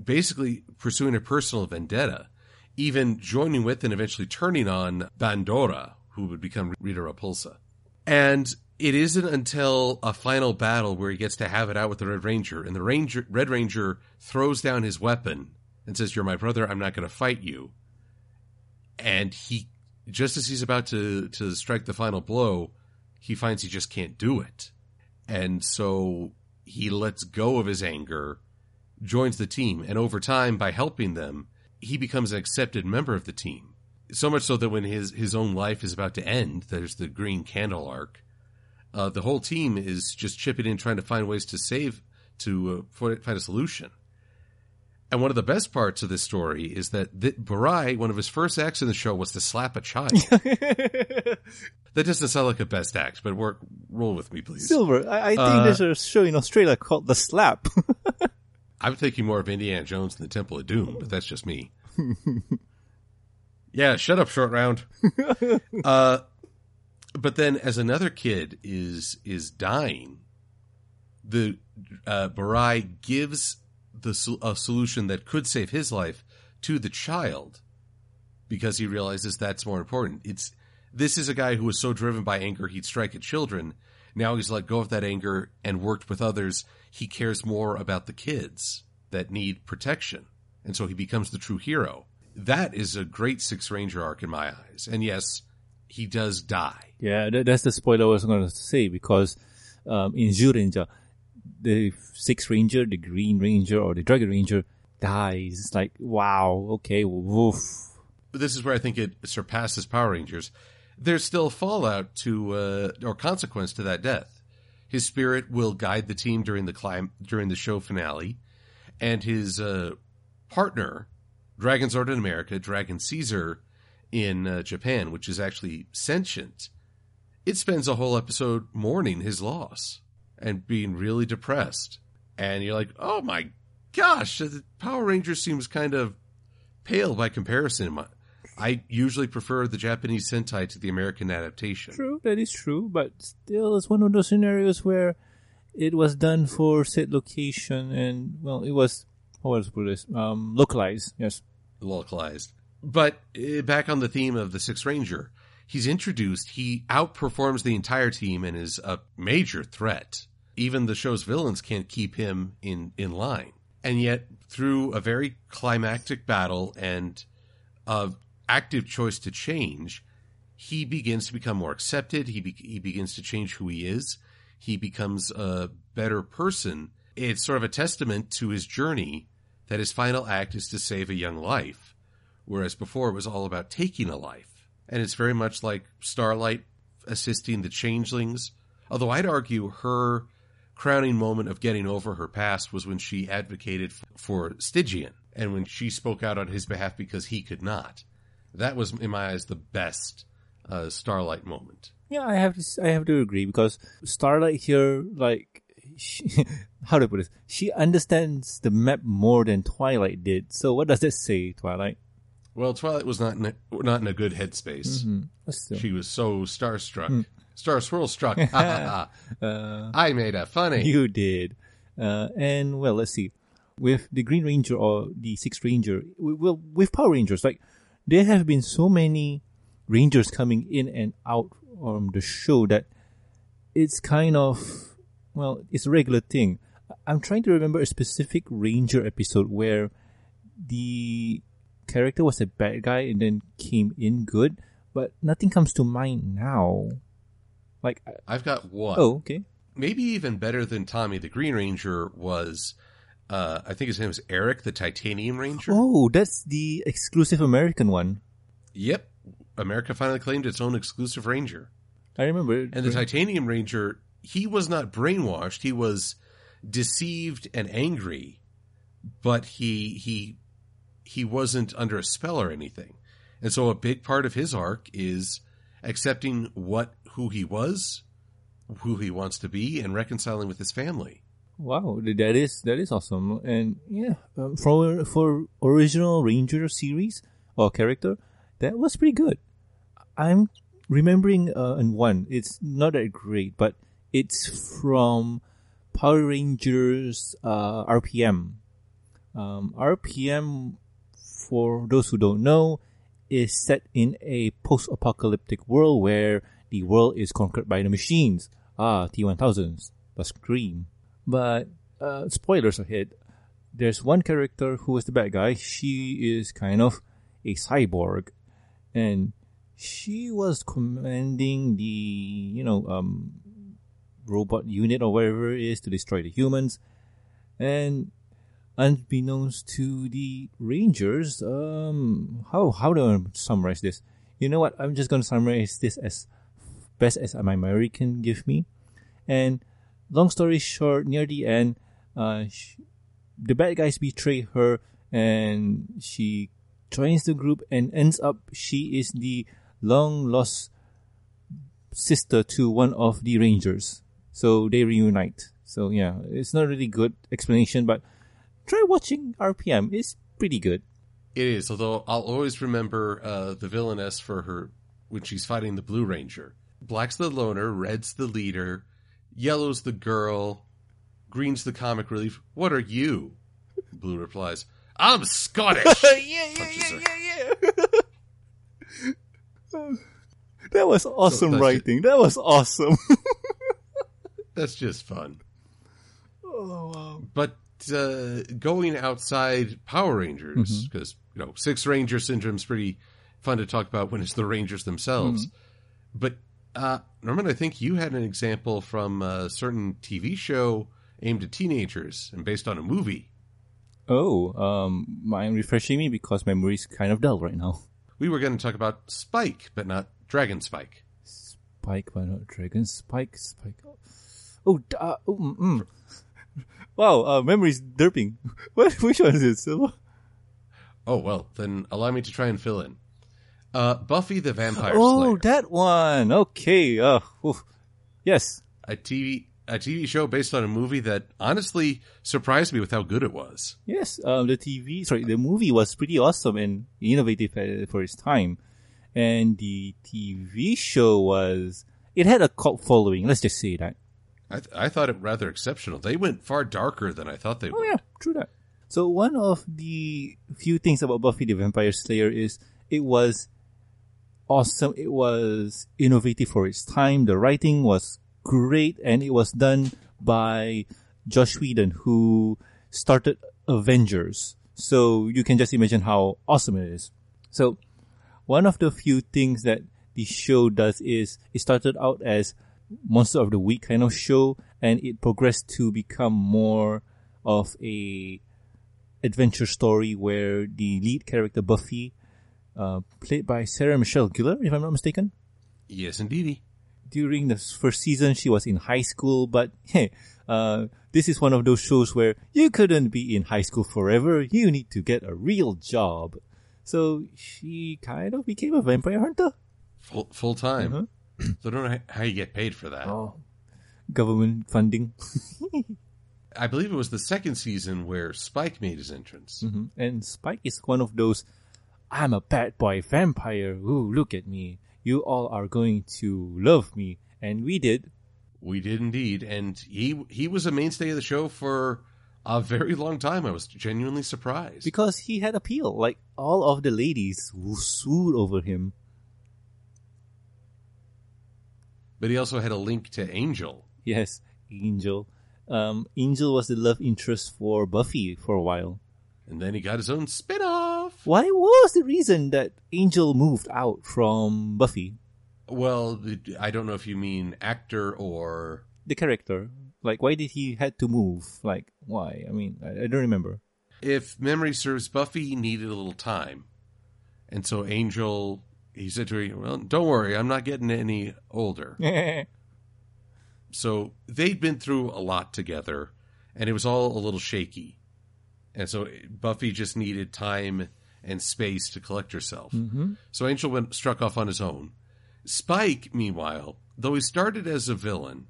S2: basically pursuing a personal vendetta, even joining with and eventually turning on Bandora, who would become Rita Repulsa. And it isn't until a final battle where he gets to have it out with the Red Ranger, and the Ranger, Red Ranger throws down his weapon and says, "You're my brother. I'm not going to fight you." And he, just as he's about to to strike the final blow, he finds he just can't do it, and so he lets go of his anger, joins the team, and over time, by helping them, he becomes an accepted member of the team. So much so that when his his own life is about to end, there's the Green Candle arc uh, the whole team is just chipping in, trying to find ways to save, to uh, find a solution. And one of the best parts of this story is that th- Burai, one of his first acts in the show was to slap a child. that doesn't sound like a best act, but work, roll with me, please.
S1: Silver, I, I think
S2: Uh,
S1: there's a show in Australia called The Slap.
S2: I'm thinking more of Indiana Jones and the Temple of Doom, but that's just me. yeah, shut up, short round. uh, but then, as another kid is is dying, the uh, Burai gives the a solution that could save his life to the child because he realizes that's more important. It's This is a guy who was so driven by anger he'd strike at children. Now he's let go of that anger and worked with others. He cares more about the kids that need protection. And so he becomes the true hero. That is a great Six Ranger arc in my eyes. And yes, he does die.
S1: Yeah, that's the spoiler I was going to say because um, in Zyuranger, the Six Ranger, the Green Ranger, or the Dragon Ranger dies. It's like, wow, okay, woof.
S2: But This is where I think it surpasses Power Rangers. There's still fallout to uh, or consequence to that death. His spirit will guide the team during the climb during the show finale, and his uh, partner, Dragon Zord in America, Dragon Caesar in uh, Japan, which is actually sentient. It spends a whole episode mourning his loss and being really depressed. And you're like, oh my gosh, the Power Rangers seems kind of pale by comparison. I usually prefer the Japanese Sentai to the American adaptation.
S1: True, that is true, but still, it's one of those scenarios where it was done for set location and, well, it was, how was put this, um, localized, yes.
S2: Localized. But uh, back on the theme of the Sixth Ranger, he's introduced, he outperforms the entire team and is a major threat. Even the show's villains can't keep him in, in line. And yet, through a very climactic battle and a active choice to change, he begins to become more accepted. He be- he begins to change who he is. He becomes a better person. It's sort of a testament to his journey that his final act is to save a young life, whereas before it was all about taking a life. And it's very much like Starlight assisting the changelings. Although I'd argue her crowning moment of getting over her past was when she advocated for Stygian and when she spoke out on his behalf because he could not. That was, in my eyes, the best uh, Starlight moment.
S1: Yeah, I have to. I have to agree because Starlight here, like, she, how to put this, she understands the map more than Twilight did. So, what does that say, Twilight?
S2: Well, Twilight was not in a, not in a good headspace.
S1: Mm-hmm.
S2: She was so starstruck,
S1: Mm.
S2: star swirl struck.
S1: Uh,
S2: I made a funny.
S1: you did. Uh, and well, let's see. With the Green Ranger or the Sixth Ranger, well, with Power Rangers, like there have been so many Rangers coming in and out on the show that it's kind of well, it's a regular thing. I'm trying to remember a specific Ranger episode where the character was a bad guy and then came in good, but nothing comes to mind now. Like,
S2: I've got one.
S1: oh, okay.
S2: maybe even better than Tommy the Green Ranger was. Uh, I think his name is Eric the Titanium Ranger.
S1: Oh, that's the exclusive American one.
S2: Yep, America finally claimed its own exclusive Ranger.
S1: I remember.
S2: And the Titanium Ranger, he was not brainwashed. He was deceived and angry, but he he he wasn't under a spell or anything. And so a big part of his arc is accepting what who he was, who he wants to be, and reconciling with his family.
S1: Wow, that is that is awesome. And yeah, um, for for original Ranger series or character, that was pretty good. I'm remembering uh, in one. It's not that great, but it's from Power Rangers uh, RPM. Um, RPM, for those who don't know, is set in a post-apocalyptic world where the world is conquered by the machines. Ah, T1000s, the Scream. But uh, spoilers ahead. There's one character who is the bad guy. She is kind of a cyborg, and she was commanding the you know um robot unit or whatever it is to destroy the humans, and unbeknownst to the Rangers, um, how how do I summarize this? You know what? I'm just gonna summarize this as best as my memory can give me, and long story short, near the end, uh, the bad guys betray her, and she joins the group and ends up she is the long lost sister to one of the rangers. So they reunite. So yeah, it's not really good explanation, but try watching RPM. It's pretty good.
S2: It is, although I'll always remember uh, the villainess for her when she's fighting the Blue Ranger. Black's the loner, red's the leader, yellow's the girl, green's the comic relief. What are you? Blue replies, I'm Scottish.
S1: yeah,
S2: Punches her.
S1: yeah, yeah. That was awesome
S2: that's
S1: writing. That was awesome.
S2: That's just fun.
S1: oh wow.
S2: But uh, going outside Power Rangers,
S1: Mm-hmm.
S2: because you know Six Ranger Syndrome's pretty fun to talk about when it's the Rangers themselves.
S1: Mm-hmm.
S2: But uh, Norman, I think you had an example from a certain TV show aimed at teenagers and based on a movie.
S1: Oh, um, mind refreshing me because memory's kind of dull right now.
S2: We were going to talk about Spike, but not Dragon Spike.
S1: Spike, but not Dragon Spike. Spike. Oh, uh, oh mm, mm. wow. Uh, memory's derping. What? Which one is it? Silver?
S2: Oh well, then allow me to try and fill in. Uh, Buffy the Vampire Slayer.
S1: Oh, that one. Okay. Uh, oof. yes.
S2: a TV a TV show based on a movie that honestly surprised me with how good it was.
S1: Yes, um, the TV, sorry, the movie was pretty awesome and innovative for its time. And the TV show was, it had a cult following, let's just say that.
S2: I, th- I thought it rather exceptional. They went far darker than I thought they
S1: Oh
S2: would.
S1: Oh yeah, true that. So one of the few things about Buffy the Vampire Slayer is it was awesome. It was innovative for its time. The writing was great and it was done by Joss Whedon who started Avengers. So you can just imagine how awesome it is. So one of the few things that the show does is it started out as monster of the week kind of show and it progressed to become more of a adventure story where the lead character Buffy, uh, played by Sarah Michelle Gellar, if I'm not mistaken,
S2: Yes, indeed.
S1: during the first season she was in high school, but hey, uh, this is one of those shows where you couldn't be in high school forever. You need to get a real job. So she kind of became a vampire hunter.
S2: Full full time.
S1: Uh-huh.
S2: So I don't know how- you get paid for that.
S1: Oh, government funding.
S2: I believe it was the second season where Spike made his entrance.
S1: hmm And Spike is one of those, I'm a bad boy vampire. Ooh, look at me. You all are going to love me. And we did.
S2: We did indeed, and he he was a mainstay of the show for a very long time. I was genuinely surprised.
S1: Because he had appeal. Like, all of the ladies swooned over him.
S2: But he also had a link to Angel.
S1: Yes, Angel. Um, Angel was the love interest for Buffy for a while.
S2: And then he got his own spin-off.
S1: Why was the reason that Angel moved out from Buffy?
S2: Well, I don't know if you mean actor or
S1: The character. Like, why did he had to move? Like, why? I mean, I, I don't remember.
S2: if memory serves, Buffy needed a little time. And so Angel, he said to her, well, don't worry, I'm not getting any older. So they'd been through a lot together, and it was all a little shaky. And so Buffy just needed time and space to collect herself.
S1: hmm
S2: So Angel went struck off on his own. Spike, meanwhile, though he started as a villain,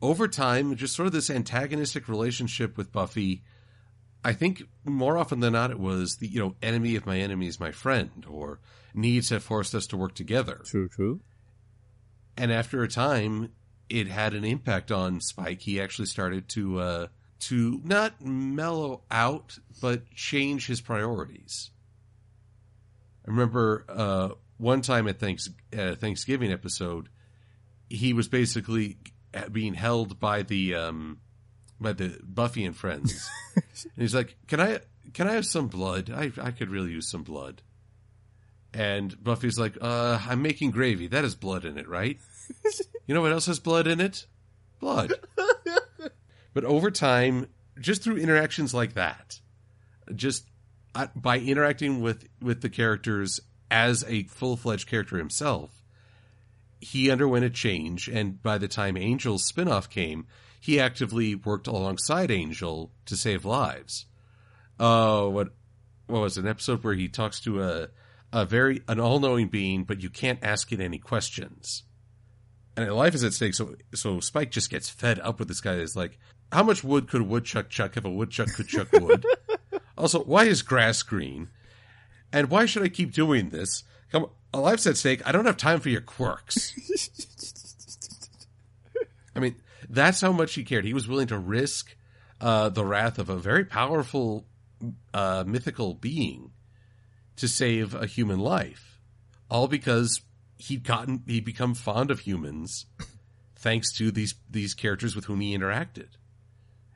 S2: over time, just sort of this antagonistic relationship with Buffy. I think more often than not, it was the you know enemy of my enemy is my friend, or needs have forced us to work together.
S1: True, true.
S2: And after a time, it had an impact on Spike. He actually started to uh, to not mellow out, but change his priorities. I remember uh, one time at Thanks uh, Thanksgiving episode, he was basically being held by the um, by the Buffy and friends, and he's like, "Can I can I have some blood? I I could really use some blood." And Buffy's like, uh, I'm making gravy. That has blood in it, right? you know what else has blood in it? Blood. but over time, just through interactions like that, just by interacting with, with the characters as a full fledged character himself, he underwent a change. And by the time Angel's spinoff came, he actively worked alongside Angel to save lives. Oh, what what was it, an episode where he talks to a a very an all knowing being, but you can't ask it any questions. And life is at stake, so so Spike just gets fed up with this guy. It's like, how much wood could a woodchuck chuck if a woodchuck could chuck wood? also, why is grass green? And why should I keep doing this? Come, a life's at stake. I don't have time for your quirks. I mean, that's how much he cared. He was willing to risk uh, the wrath of a very powerful uh, mythical being to save a human life, all because he'd gotten he'd become fond of humans thanks to these these characters with whom he interacted.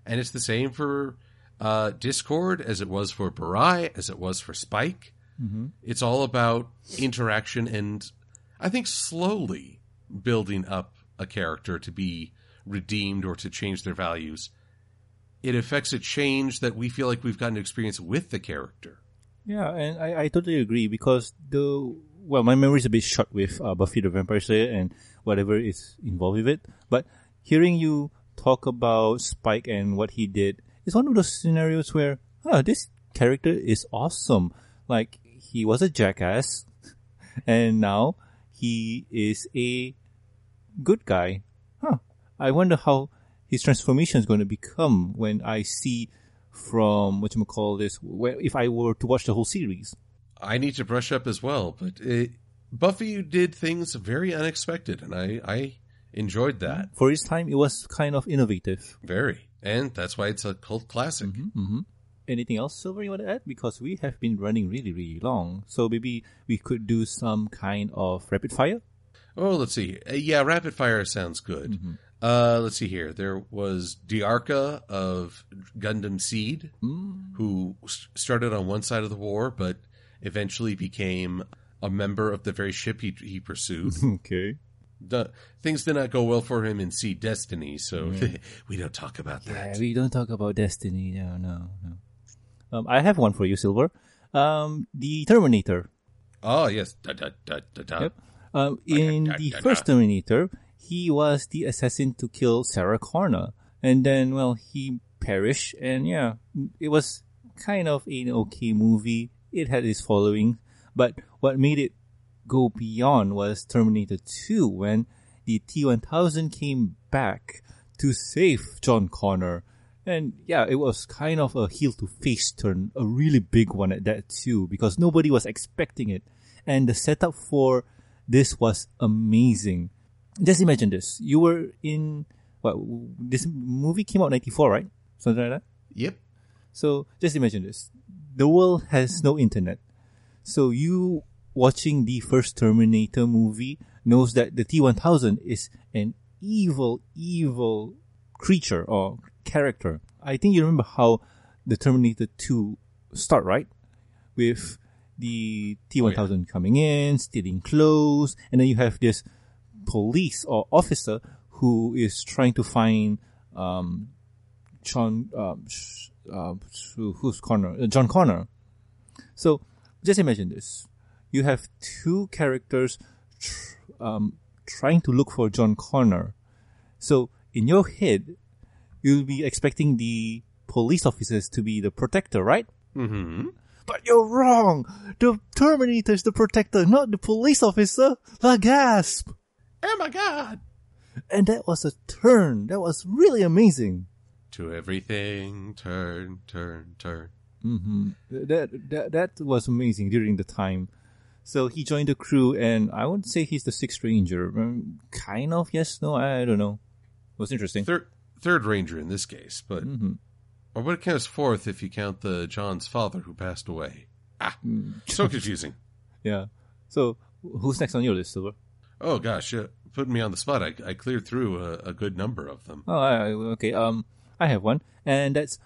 S2: And it's the same for uh, Discord as it was for Burai, as it was for Spike.
S1: Mm-hmm.
S2: It's all about interaction and I think slowly building up a character to be redeemed or to change their values. It affects a change that we feel like we've gotten to experience with the character.
S1: Yeah, and I, I totally agree because the well, my memory is a bit short with uh, Buffy the Vampire Slayer and whatever is involved with it. But hearing you talk about Spike and what he did is one of those scenarios where, huh, this character is awesome. Like he was a jackass, and now he is a good guy. Huh. I wonder how his transformation is going to become when I see from what you call this. Where if I were to watch the whole series.
S2: I need to brush up as well, but it, Buffy did things very unexpected, and I, I enjoyed that
S1: For its time, it was kind of innovative.
S2: very, and that's why it's a cult classic.
S1: Mm-hmm. Anything else, Silver, you want to add? Because we have been running really, really long. So maybe we could do some kind of rapid fire?
S2: Oh, let's see. Uh, yeah, rapid fire sounds good. Uh, let's see here. There was Dearka of Gundam Seed, who s- started on one side of the war, but eventually became a member of the very ship he, he pursued.
S1: Okay.
S2: The, things did not go well for him in Seed Destiny, so we don't talk about that.
S1: Yeah, we don't talk about Destiny. No, no, no. Um, I have one for you, Silver. Um, the Terminator.
S2: Oh yes, da, da, da, da, da.
S1: Yep. Um, in
S2: da,
S1: the
S2: da, da.
S1: first Terminator, he was the assassin to kill Sarah Connor. And then, well, he perished. And yeah, it was kind of an okay movie. It had its following. But what made it go beyond was Terminator 2 when the T-1000 came back to save John Connor. And yeah, it was kind of a heel to face turn, a really big one at that too, because nobody was expecting it. And the setup for this was amazing. Just imagine this. You were in, what, this movie came out 94, right? Something like that?
S2: Yep.
S1: So just imagine this. The world has no internet. So you watching the first Terminator movie knows that the T-1000 is an evil, evil creature or character. I think you remember how the Terminator 2 start, right? With the T-1000 coming in, stealing clothes, and then you have this police or officer who is trying to find um, John, um, uh, who's Connor? Uh, John Connor. So just imagine this: you have two characters tr- um, trying to look for John Connor. So in your head, you'll be expecting the police officers to be the protector, right?
S2: Mm-hmm.
S1: But you're wrong. The Terminator is the protector, not the police officer. The gasp!
S2: Oh my god!
S1: And that was a turn. That was really amazing.
S2: To everything, turn, turn, turn.
S1: hmm That, that that was amazing during the time. So he joined the crew, and I wouldn't say he's the Sixth Ranger. Um, kind of, yes, no, I don't know. It was interesting.
S2: Third, third ranger in this case, but
S1: hmm
S2: or what counts fourth if you count the John's father who passed away. Ah, so confusing.
S1: Yeah. So who's next on your list, Silver?
S2: Oh gosh, uh, putting me on the spot. I, I cleared through a, a good number of them.
S1: Oh, I, I- okay. Um, I have one, and that's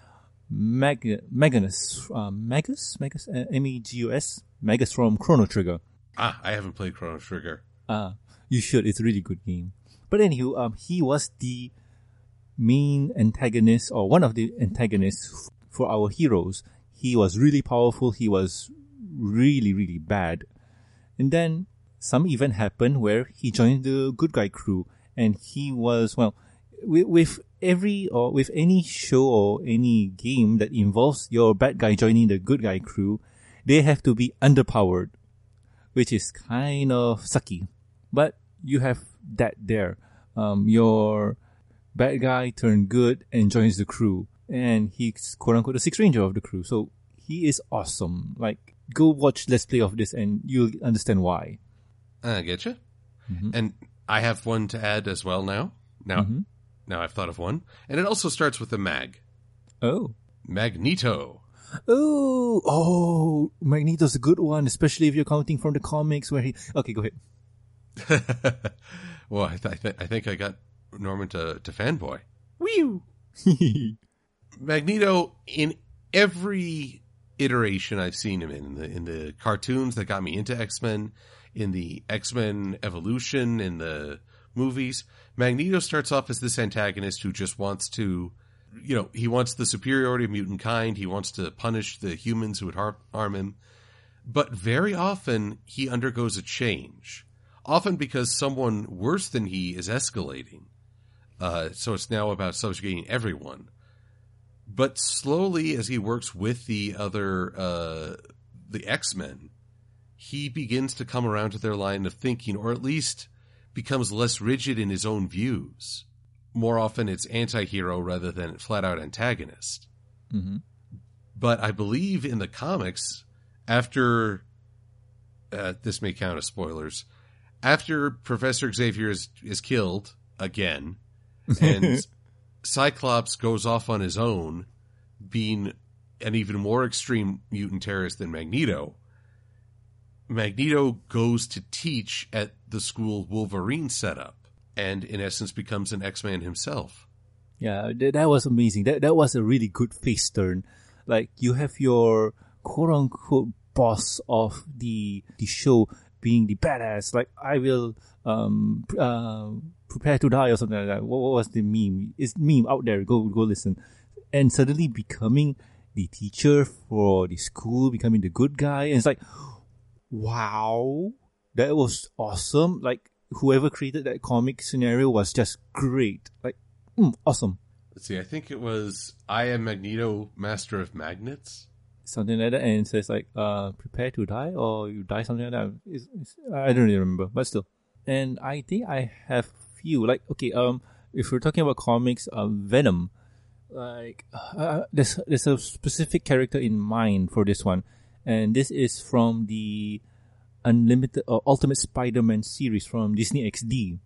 S1: Mag- Magnus. Um, Magus, Magus, uh, M E G U S, Magus from Chrono Trigger.
S2: Ah, I haven't played Chrono Trigger.
S1: Ah, you should. It's a really good game. But anywho, um, he was the main antagonist or one of the antagonists for our heroes. He was really powerful. He was really, really bad. And then some event happened where he joined the good guy crew and he was, well, with, with every or with any show or any game that involves your bad guy joining the good guy crew, they have to be underpowered, which is kind of sucky. But you have that there. Um, your bad guy turned good and joins the crew, and he's quote unquote the sixth ranger of the crew. So he is awesome. Like, go watch Let's Play of this, and you'll understand why.
S2: I get you.
S1: Mhm.
S2: And I have one to add as well now. Now,
S1: Mhm.
S2: Now I've thought of one, and it also starts with the mag.
S1: Oh.
S2: Magneto.
S1: Oh, oh, Magneto's a good one, especially if you're counting from the comics where he. Okay, go ahead.
S2: well, I, th- I, th- I think I got Norman to, to fanboy.
S1: Whew.
S2: Magneto, in every iteration I've seen him in, in the, in the cartoons that got me into X Men, in the X Men Evolution, in the movies, Magneto starts off as this antagonist who just wants to, you know, he wants the superiority of mutant kind. He wants to punish the humans who would har- harm him. But very often he undergoes a change, often because someone worse than he is escalating. Uh, so it's now about subjugating everyone. But slowly, as he works with the other, uh, the X Men, he begins to come around to their line of thinking, or at least becomes less rigid in his own views. More often, it's anti-hero rather than flat out antagonist.
S1: hmm
S2: But I believe in the comics, after uh, this may count as spoilers, after Professor Xavier is, is killed again, and Cyclops goes off on his own, being an even more extreme mutant terrorist than Magneto. Magneto goes to teach at the school Wolverine set up, and in essence becomes an X Man himself.
S1: Yeah, that, that was amazing. That that was a really good face turn. Like you have your quote unquote boss of the the show being the badass. Like I will um uh, prepare to die or something like that. What, what was the meme? It's meme out there. Go go listen. And suddenly becoming the teacher for the school, becoming the good guy, and it's like, wow, that was awesome. Like whoever created that comic scenario was just great. Like, mm, awesome.
S2: Let's see, I think it was I am Magneto, Master of Magnets.
S1: something like that, and it says like, uh, prepare to die or you die, something like that. It's, it's, I don't really remember, but still. And I think I have few like okay, um, if we're talking about comics, um, Venom, like uh, there's there's a specific character in mind for this one, and this is from the Unlimited or Ultimate Spider-Man series from Disney XD.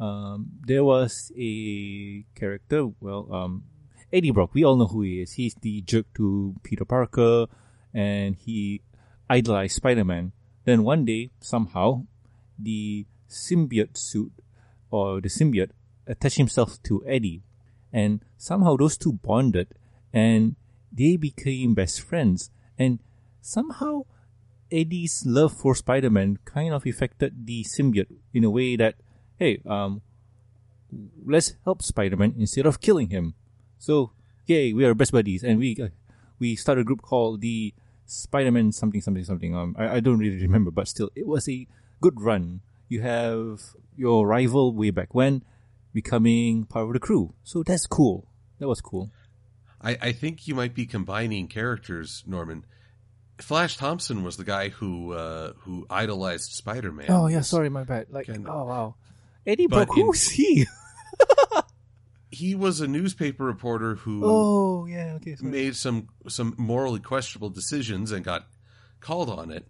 S1: Um, there was a character, well, um, Eddie Brock, we all know who he is. He's the jerk to Peter Parker and he idolized Spider-Man. Then one day, somehow, the symbiote suit or the symbiote attached himself to Eddie and somehow those two bonded and they became best friends and somehow Eddie's love for Spider-Man kind of affected the symbiote in a way that, hey, um, let's help Spider-Man instead of killing him. So, yay, we are best buddies, and we uh, we start a group called the Spider-Man something something something. Um, I, I don't really remember, but still, it was a good run. You have your rival way back when becoming part of the crew, so that's cool. That was cool.
S2: I, I think you might be combining characters, Norman. Flash Thompson was the guy who uh, who idolized Spider Man.
S1: Oh yeah, sorry, my bad. Like, oh wow, Eddie Brock, who's he?
S2: He was a newspaper reporter who
S1: Oh yeah, okay. Sorry.
S2: made some some morally questionable decisions and got called on it,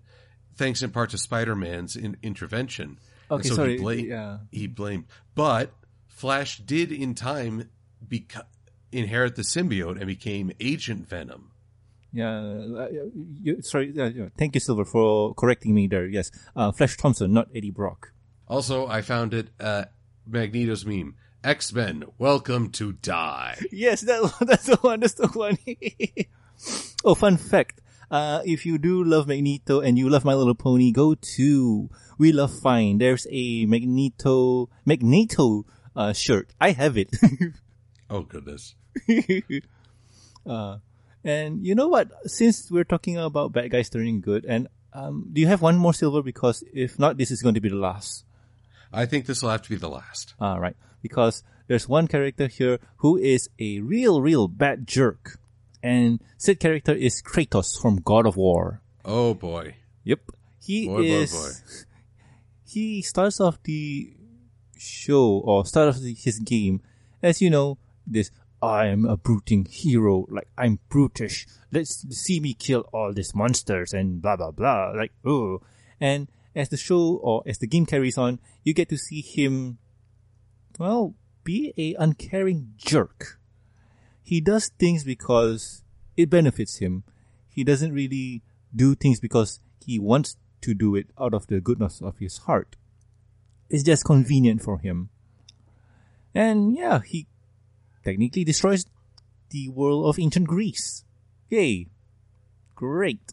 S2: thanks in part to Spider Man's in, intervention. And
S1: Okay,
S2: so
S1: sorry.
S2: He blamed,
S1: yeah.
S2: he blamed, but Flash did in time beca- inherit the symbiote and became Agent Venom.
S1: Yeah, uh, you, sorry. Uh, thank you, Silver, for correcting me there. Yes, uh, Flash Thompson, not Eddie Brock.
S2: Also, I found it uh, Magneto's meme. X Men, welcome to die.
S1: Yes, that that's the one. That's the one. oh, fun fact. Uh, if you do love Magneto and you love My Little Pony, go to We Love Fine. There's a Magneto Magneto uh, shirt. I have it.
S2: Oh goodness.
S1: uh, and you know what? Since we're talking about bad guys turning good, and um, do you have one more silver? Because if not, this is going to be the last.
S2: I think this will have to be the last.
S1: All right, because there's one character here who is a real, real bad jerk, and said character is Kratos from God of War.
S2: Oh boy.
S1: Yep, he
S2: Boy, boy,
S1: is.
S2: boy.
S1: He starts off the show or start off the, his game as you know this. I am a brooding hero, like I'm brutish. Let's see me kill all these monsters and blah blah blah. Like oh, and as the show or as the game carries on, you get to see him, well, be a uncaring jerk. He does things because it benefits him. He doesn't really do things because he wants to do it out of the goodness of his heart. it's just convenient for him. And yeah, he technically destroys the world of ancient Greece. Yay. Great.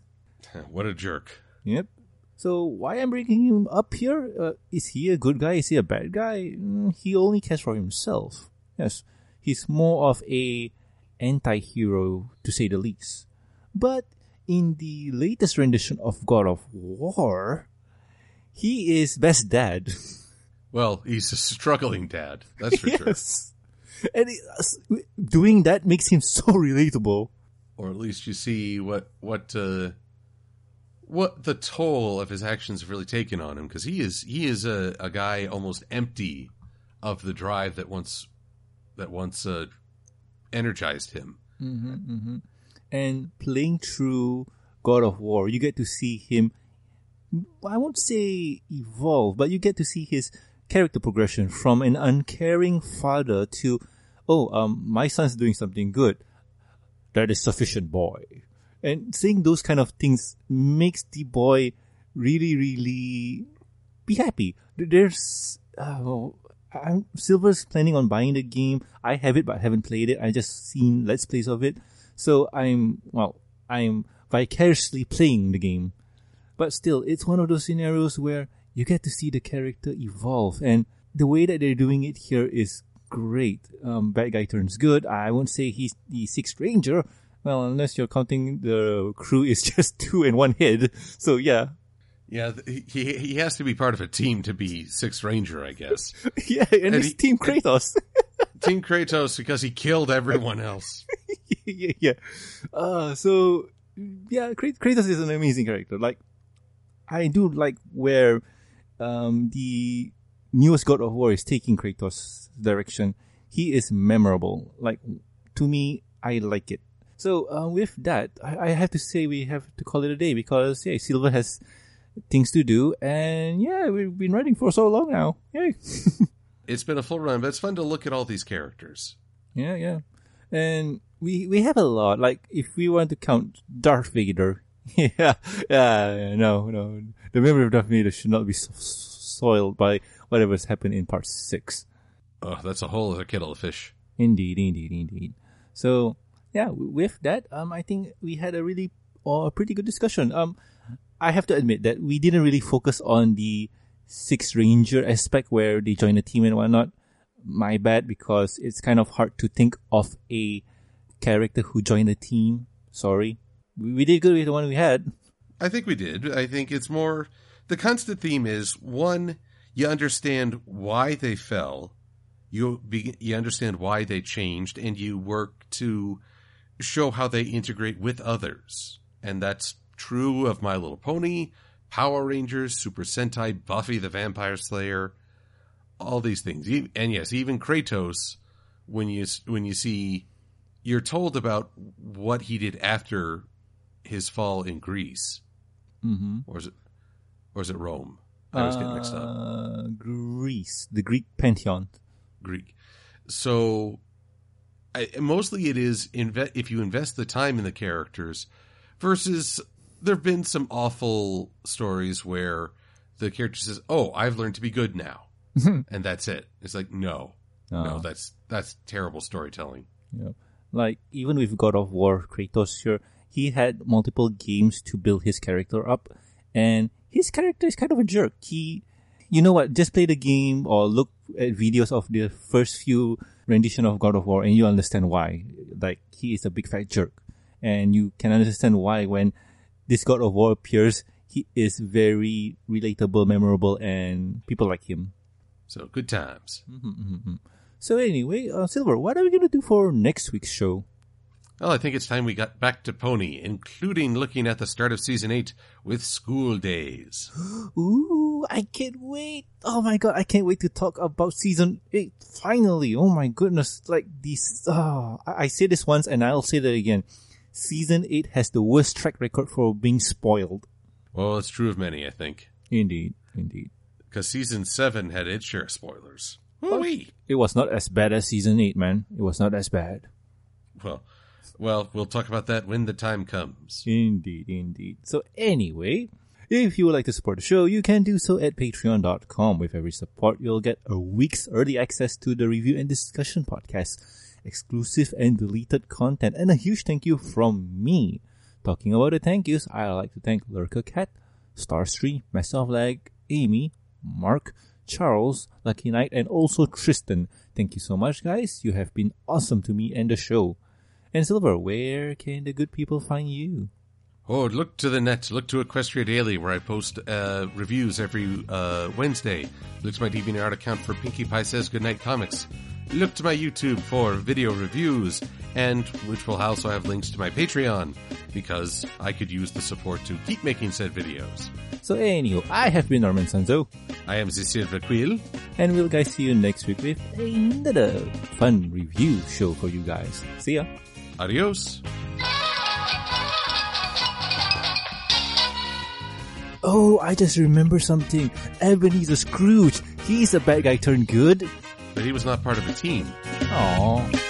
S2: What a jerk.
S1: Yep. So why I'm bringing him up here? Uh, is he a good guy? Is he a bad guy? Mm, he only cares for himself. Yes, he's more of a anti-hero to say the least. But in the latest rendition of God of War, he is best dad.
S2: Well, he's a struggling dad. That's for sure.
S1: yes. And it, uh, doing that makes him so relatable.
S2: Or at least you see what what uh, what the toll of his actions have really taken on him because he is he is a, a guy almost empty of the drive that once that once uh, energized him.
S1: And playing through God of War, you get to see him. I won't say evolve, but you get to see his character progression from an uncaring father to, oh, um, my son's doing something good. That is sufficient, boy. And seeing those kind of things makes the boy really, really be happy. There's, uh, I'm, Silver's planning on buying the game. I have it, but I haven't played it. I just seen let's plays of it. So I'm, well, I'm vicariously playing the game. But still, it's one of those scenarios where you get to see the character evolve. And the way that they're doing it here is great. Um, bad guy turns good. I won't say he's the sixth ranger. Well, unless you're counting the crew is just two and one head. So yeah.
S2: Yeah, he he has to be part of a team to be Sixth Ranger, I guess.
S1: Yeah, and,
S2: And
S1: it's
S2: he-
S1: Team Kratos.
S2: team Kratos because he killed everyone else.
S1: yeah, yeah. Uh, so yeah, Kratos is an amazing character. Like, I do like where um, the newest God of War is taking Kratos' direction. He is memorable. Like to me, I like it. So uh, with that, I, I have to say we have to call it a day because yeah, Silver has things to do, and yeah, we've been writing for so long now. Yay!
S2: It's been a full run, but it's fun to look at all these characters.
S1: Yeah, yeah. And we we have a lot. Like if we want to count Darth Vader, yeah, yeah, no, no. The memory of Darth Vader should not be so- soiled by whatever's happened in part six.
S2: Oh, that's a whole other kettle of fish.
S1: Indeed, indeed, indeed. So yeah, with that, um, I think we had a really or a pretty good discussion. Um, I have to admit that we didn't really focus on the six ranger aspect where they join a team and whatnot. My bad because it's kind of hard to think of a character who joined a team. Sorry, we, we did good with the one we had.
S2: I think we did. I think it's more the constant theme is one, you understand why they fell, you be, you understand why they changed, and you work to show how they integrate with others. And that's true of My Little Pony, Power Rangers, Super Sentai, Buffy the Vampire Slayer, all these things. And yes, even Kratos, when you when you see, you're told about what he did after his fall in Greece
S1: Mm-hmm.
S2: or is it or is it Rome? I was getting mixed up.
S1: Uh, Greece, the Greek pantheon.
S2: Greek. So I, mostly it is inve- if you invest the time in the characters versus there've been some awful stories where the character says, "Oh, I've learned to be good now." and that's it. It's like, "No. No,
S1: Ah.
S2: that's that's terrible storytelling."
S1: Yeah. Like even with God of War, Kratos here, he had multiple games to build his character up, and his character is kind of a jerk. He, you know what? Just play the game or look at videos of the first few rendition of God of War, and you understand why. Like he is a big fat jerk, and you can understand why when this God of War appears, he is very relatable, memorable, and people like him.
S2: So, good times. Mm-hmm, mm-hmm, mm-hmm.
S1: So anyway, uh, Silver, what are we gonna do for next week's show?
S2: Well, I think it's time we got back to Pony, including looking at the start of season 8 with school days.
S1: Ooh, I can't wait. Oh my god, I can't wait to talk about season 8 finally. Oh my goodness, like these oh, I I say this once and I'll say that again. Season 8 has the worst track record for being spoiled.
S2: Well, it's true of many, I think.
S1: Indeed, indeed.
S2: Because season 7 had its share of spoilers. Wee.
S1: It was not as bad as season 8, man. It was not as bad.
S2: Well, well, we'll talk about that when the time comes.
S1: Indeed, indeed. So anyway, If you would like to support the show, you can do so at patreon.com. With every support, you'll get a week's early access to the review and discussion podcast, exclusive and deleted content, and a huge thank you from me. Talking about the thank yous, I'd like to thank Lurker Cat, Starstream, myself Lag, Amy, Mark, Charles, Lucky Knight, and also Tristan. Thank you so much, guys. You have been awesome to me and the show. And Silver, where can the good people find you?
S2: Oh, look to the net. Look to Equestria Daily, where I post uh, reviews every uh, Wednesday. Look to my DeviantArt account for Pinkie Pie Says Goodnight Comics. Look to my YouTube for video reviews, and which will also have links to my Patreon, because I could use the support to keep making said videos.
S1: So anywho, I have been Norman Sanzo,
S2: I am Silver Quill.
S1: and we'll guys see you next week with another fun review show for you guys. See ya!
S2: Adios.
S1: Oh, I just remember something. Ebenezer Scrooge. He's a bad guy turned good.
S2: But he was not part of a team.
S1: Aww.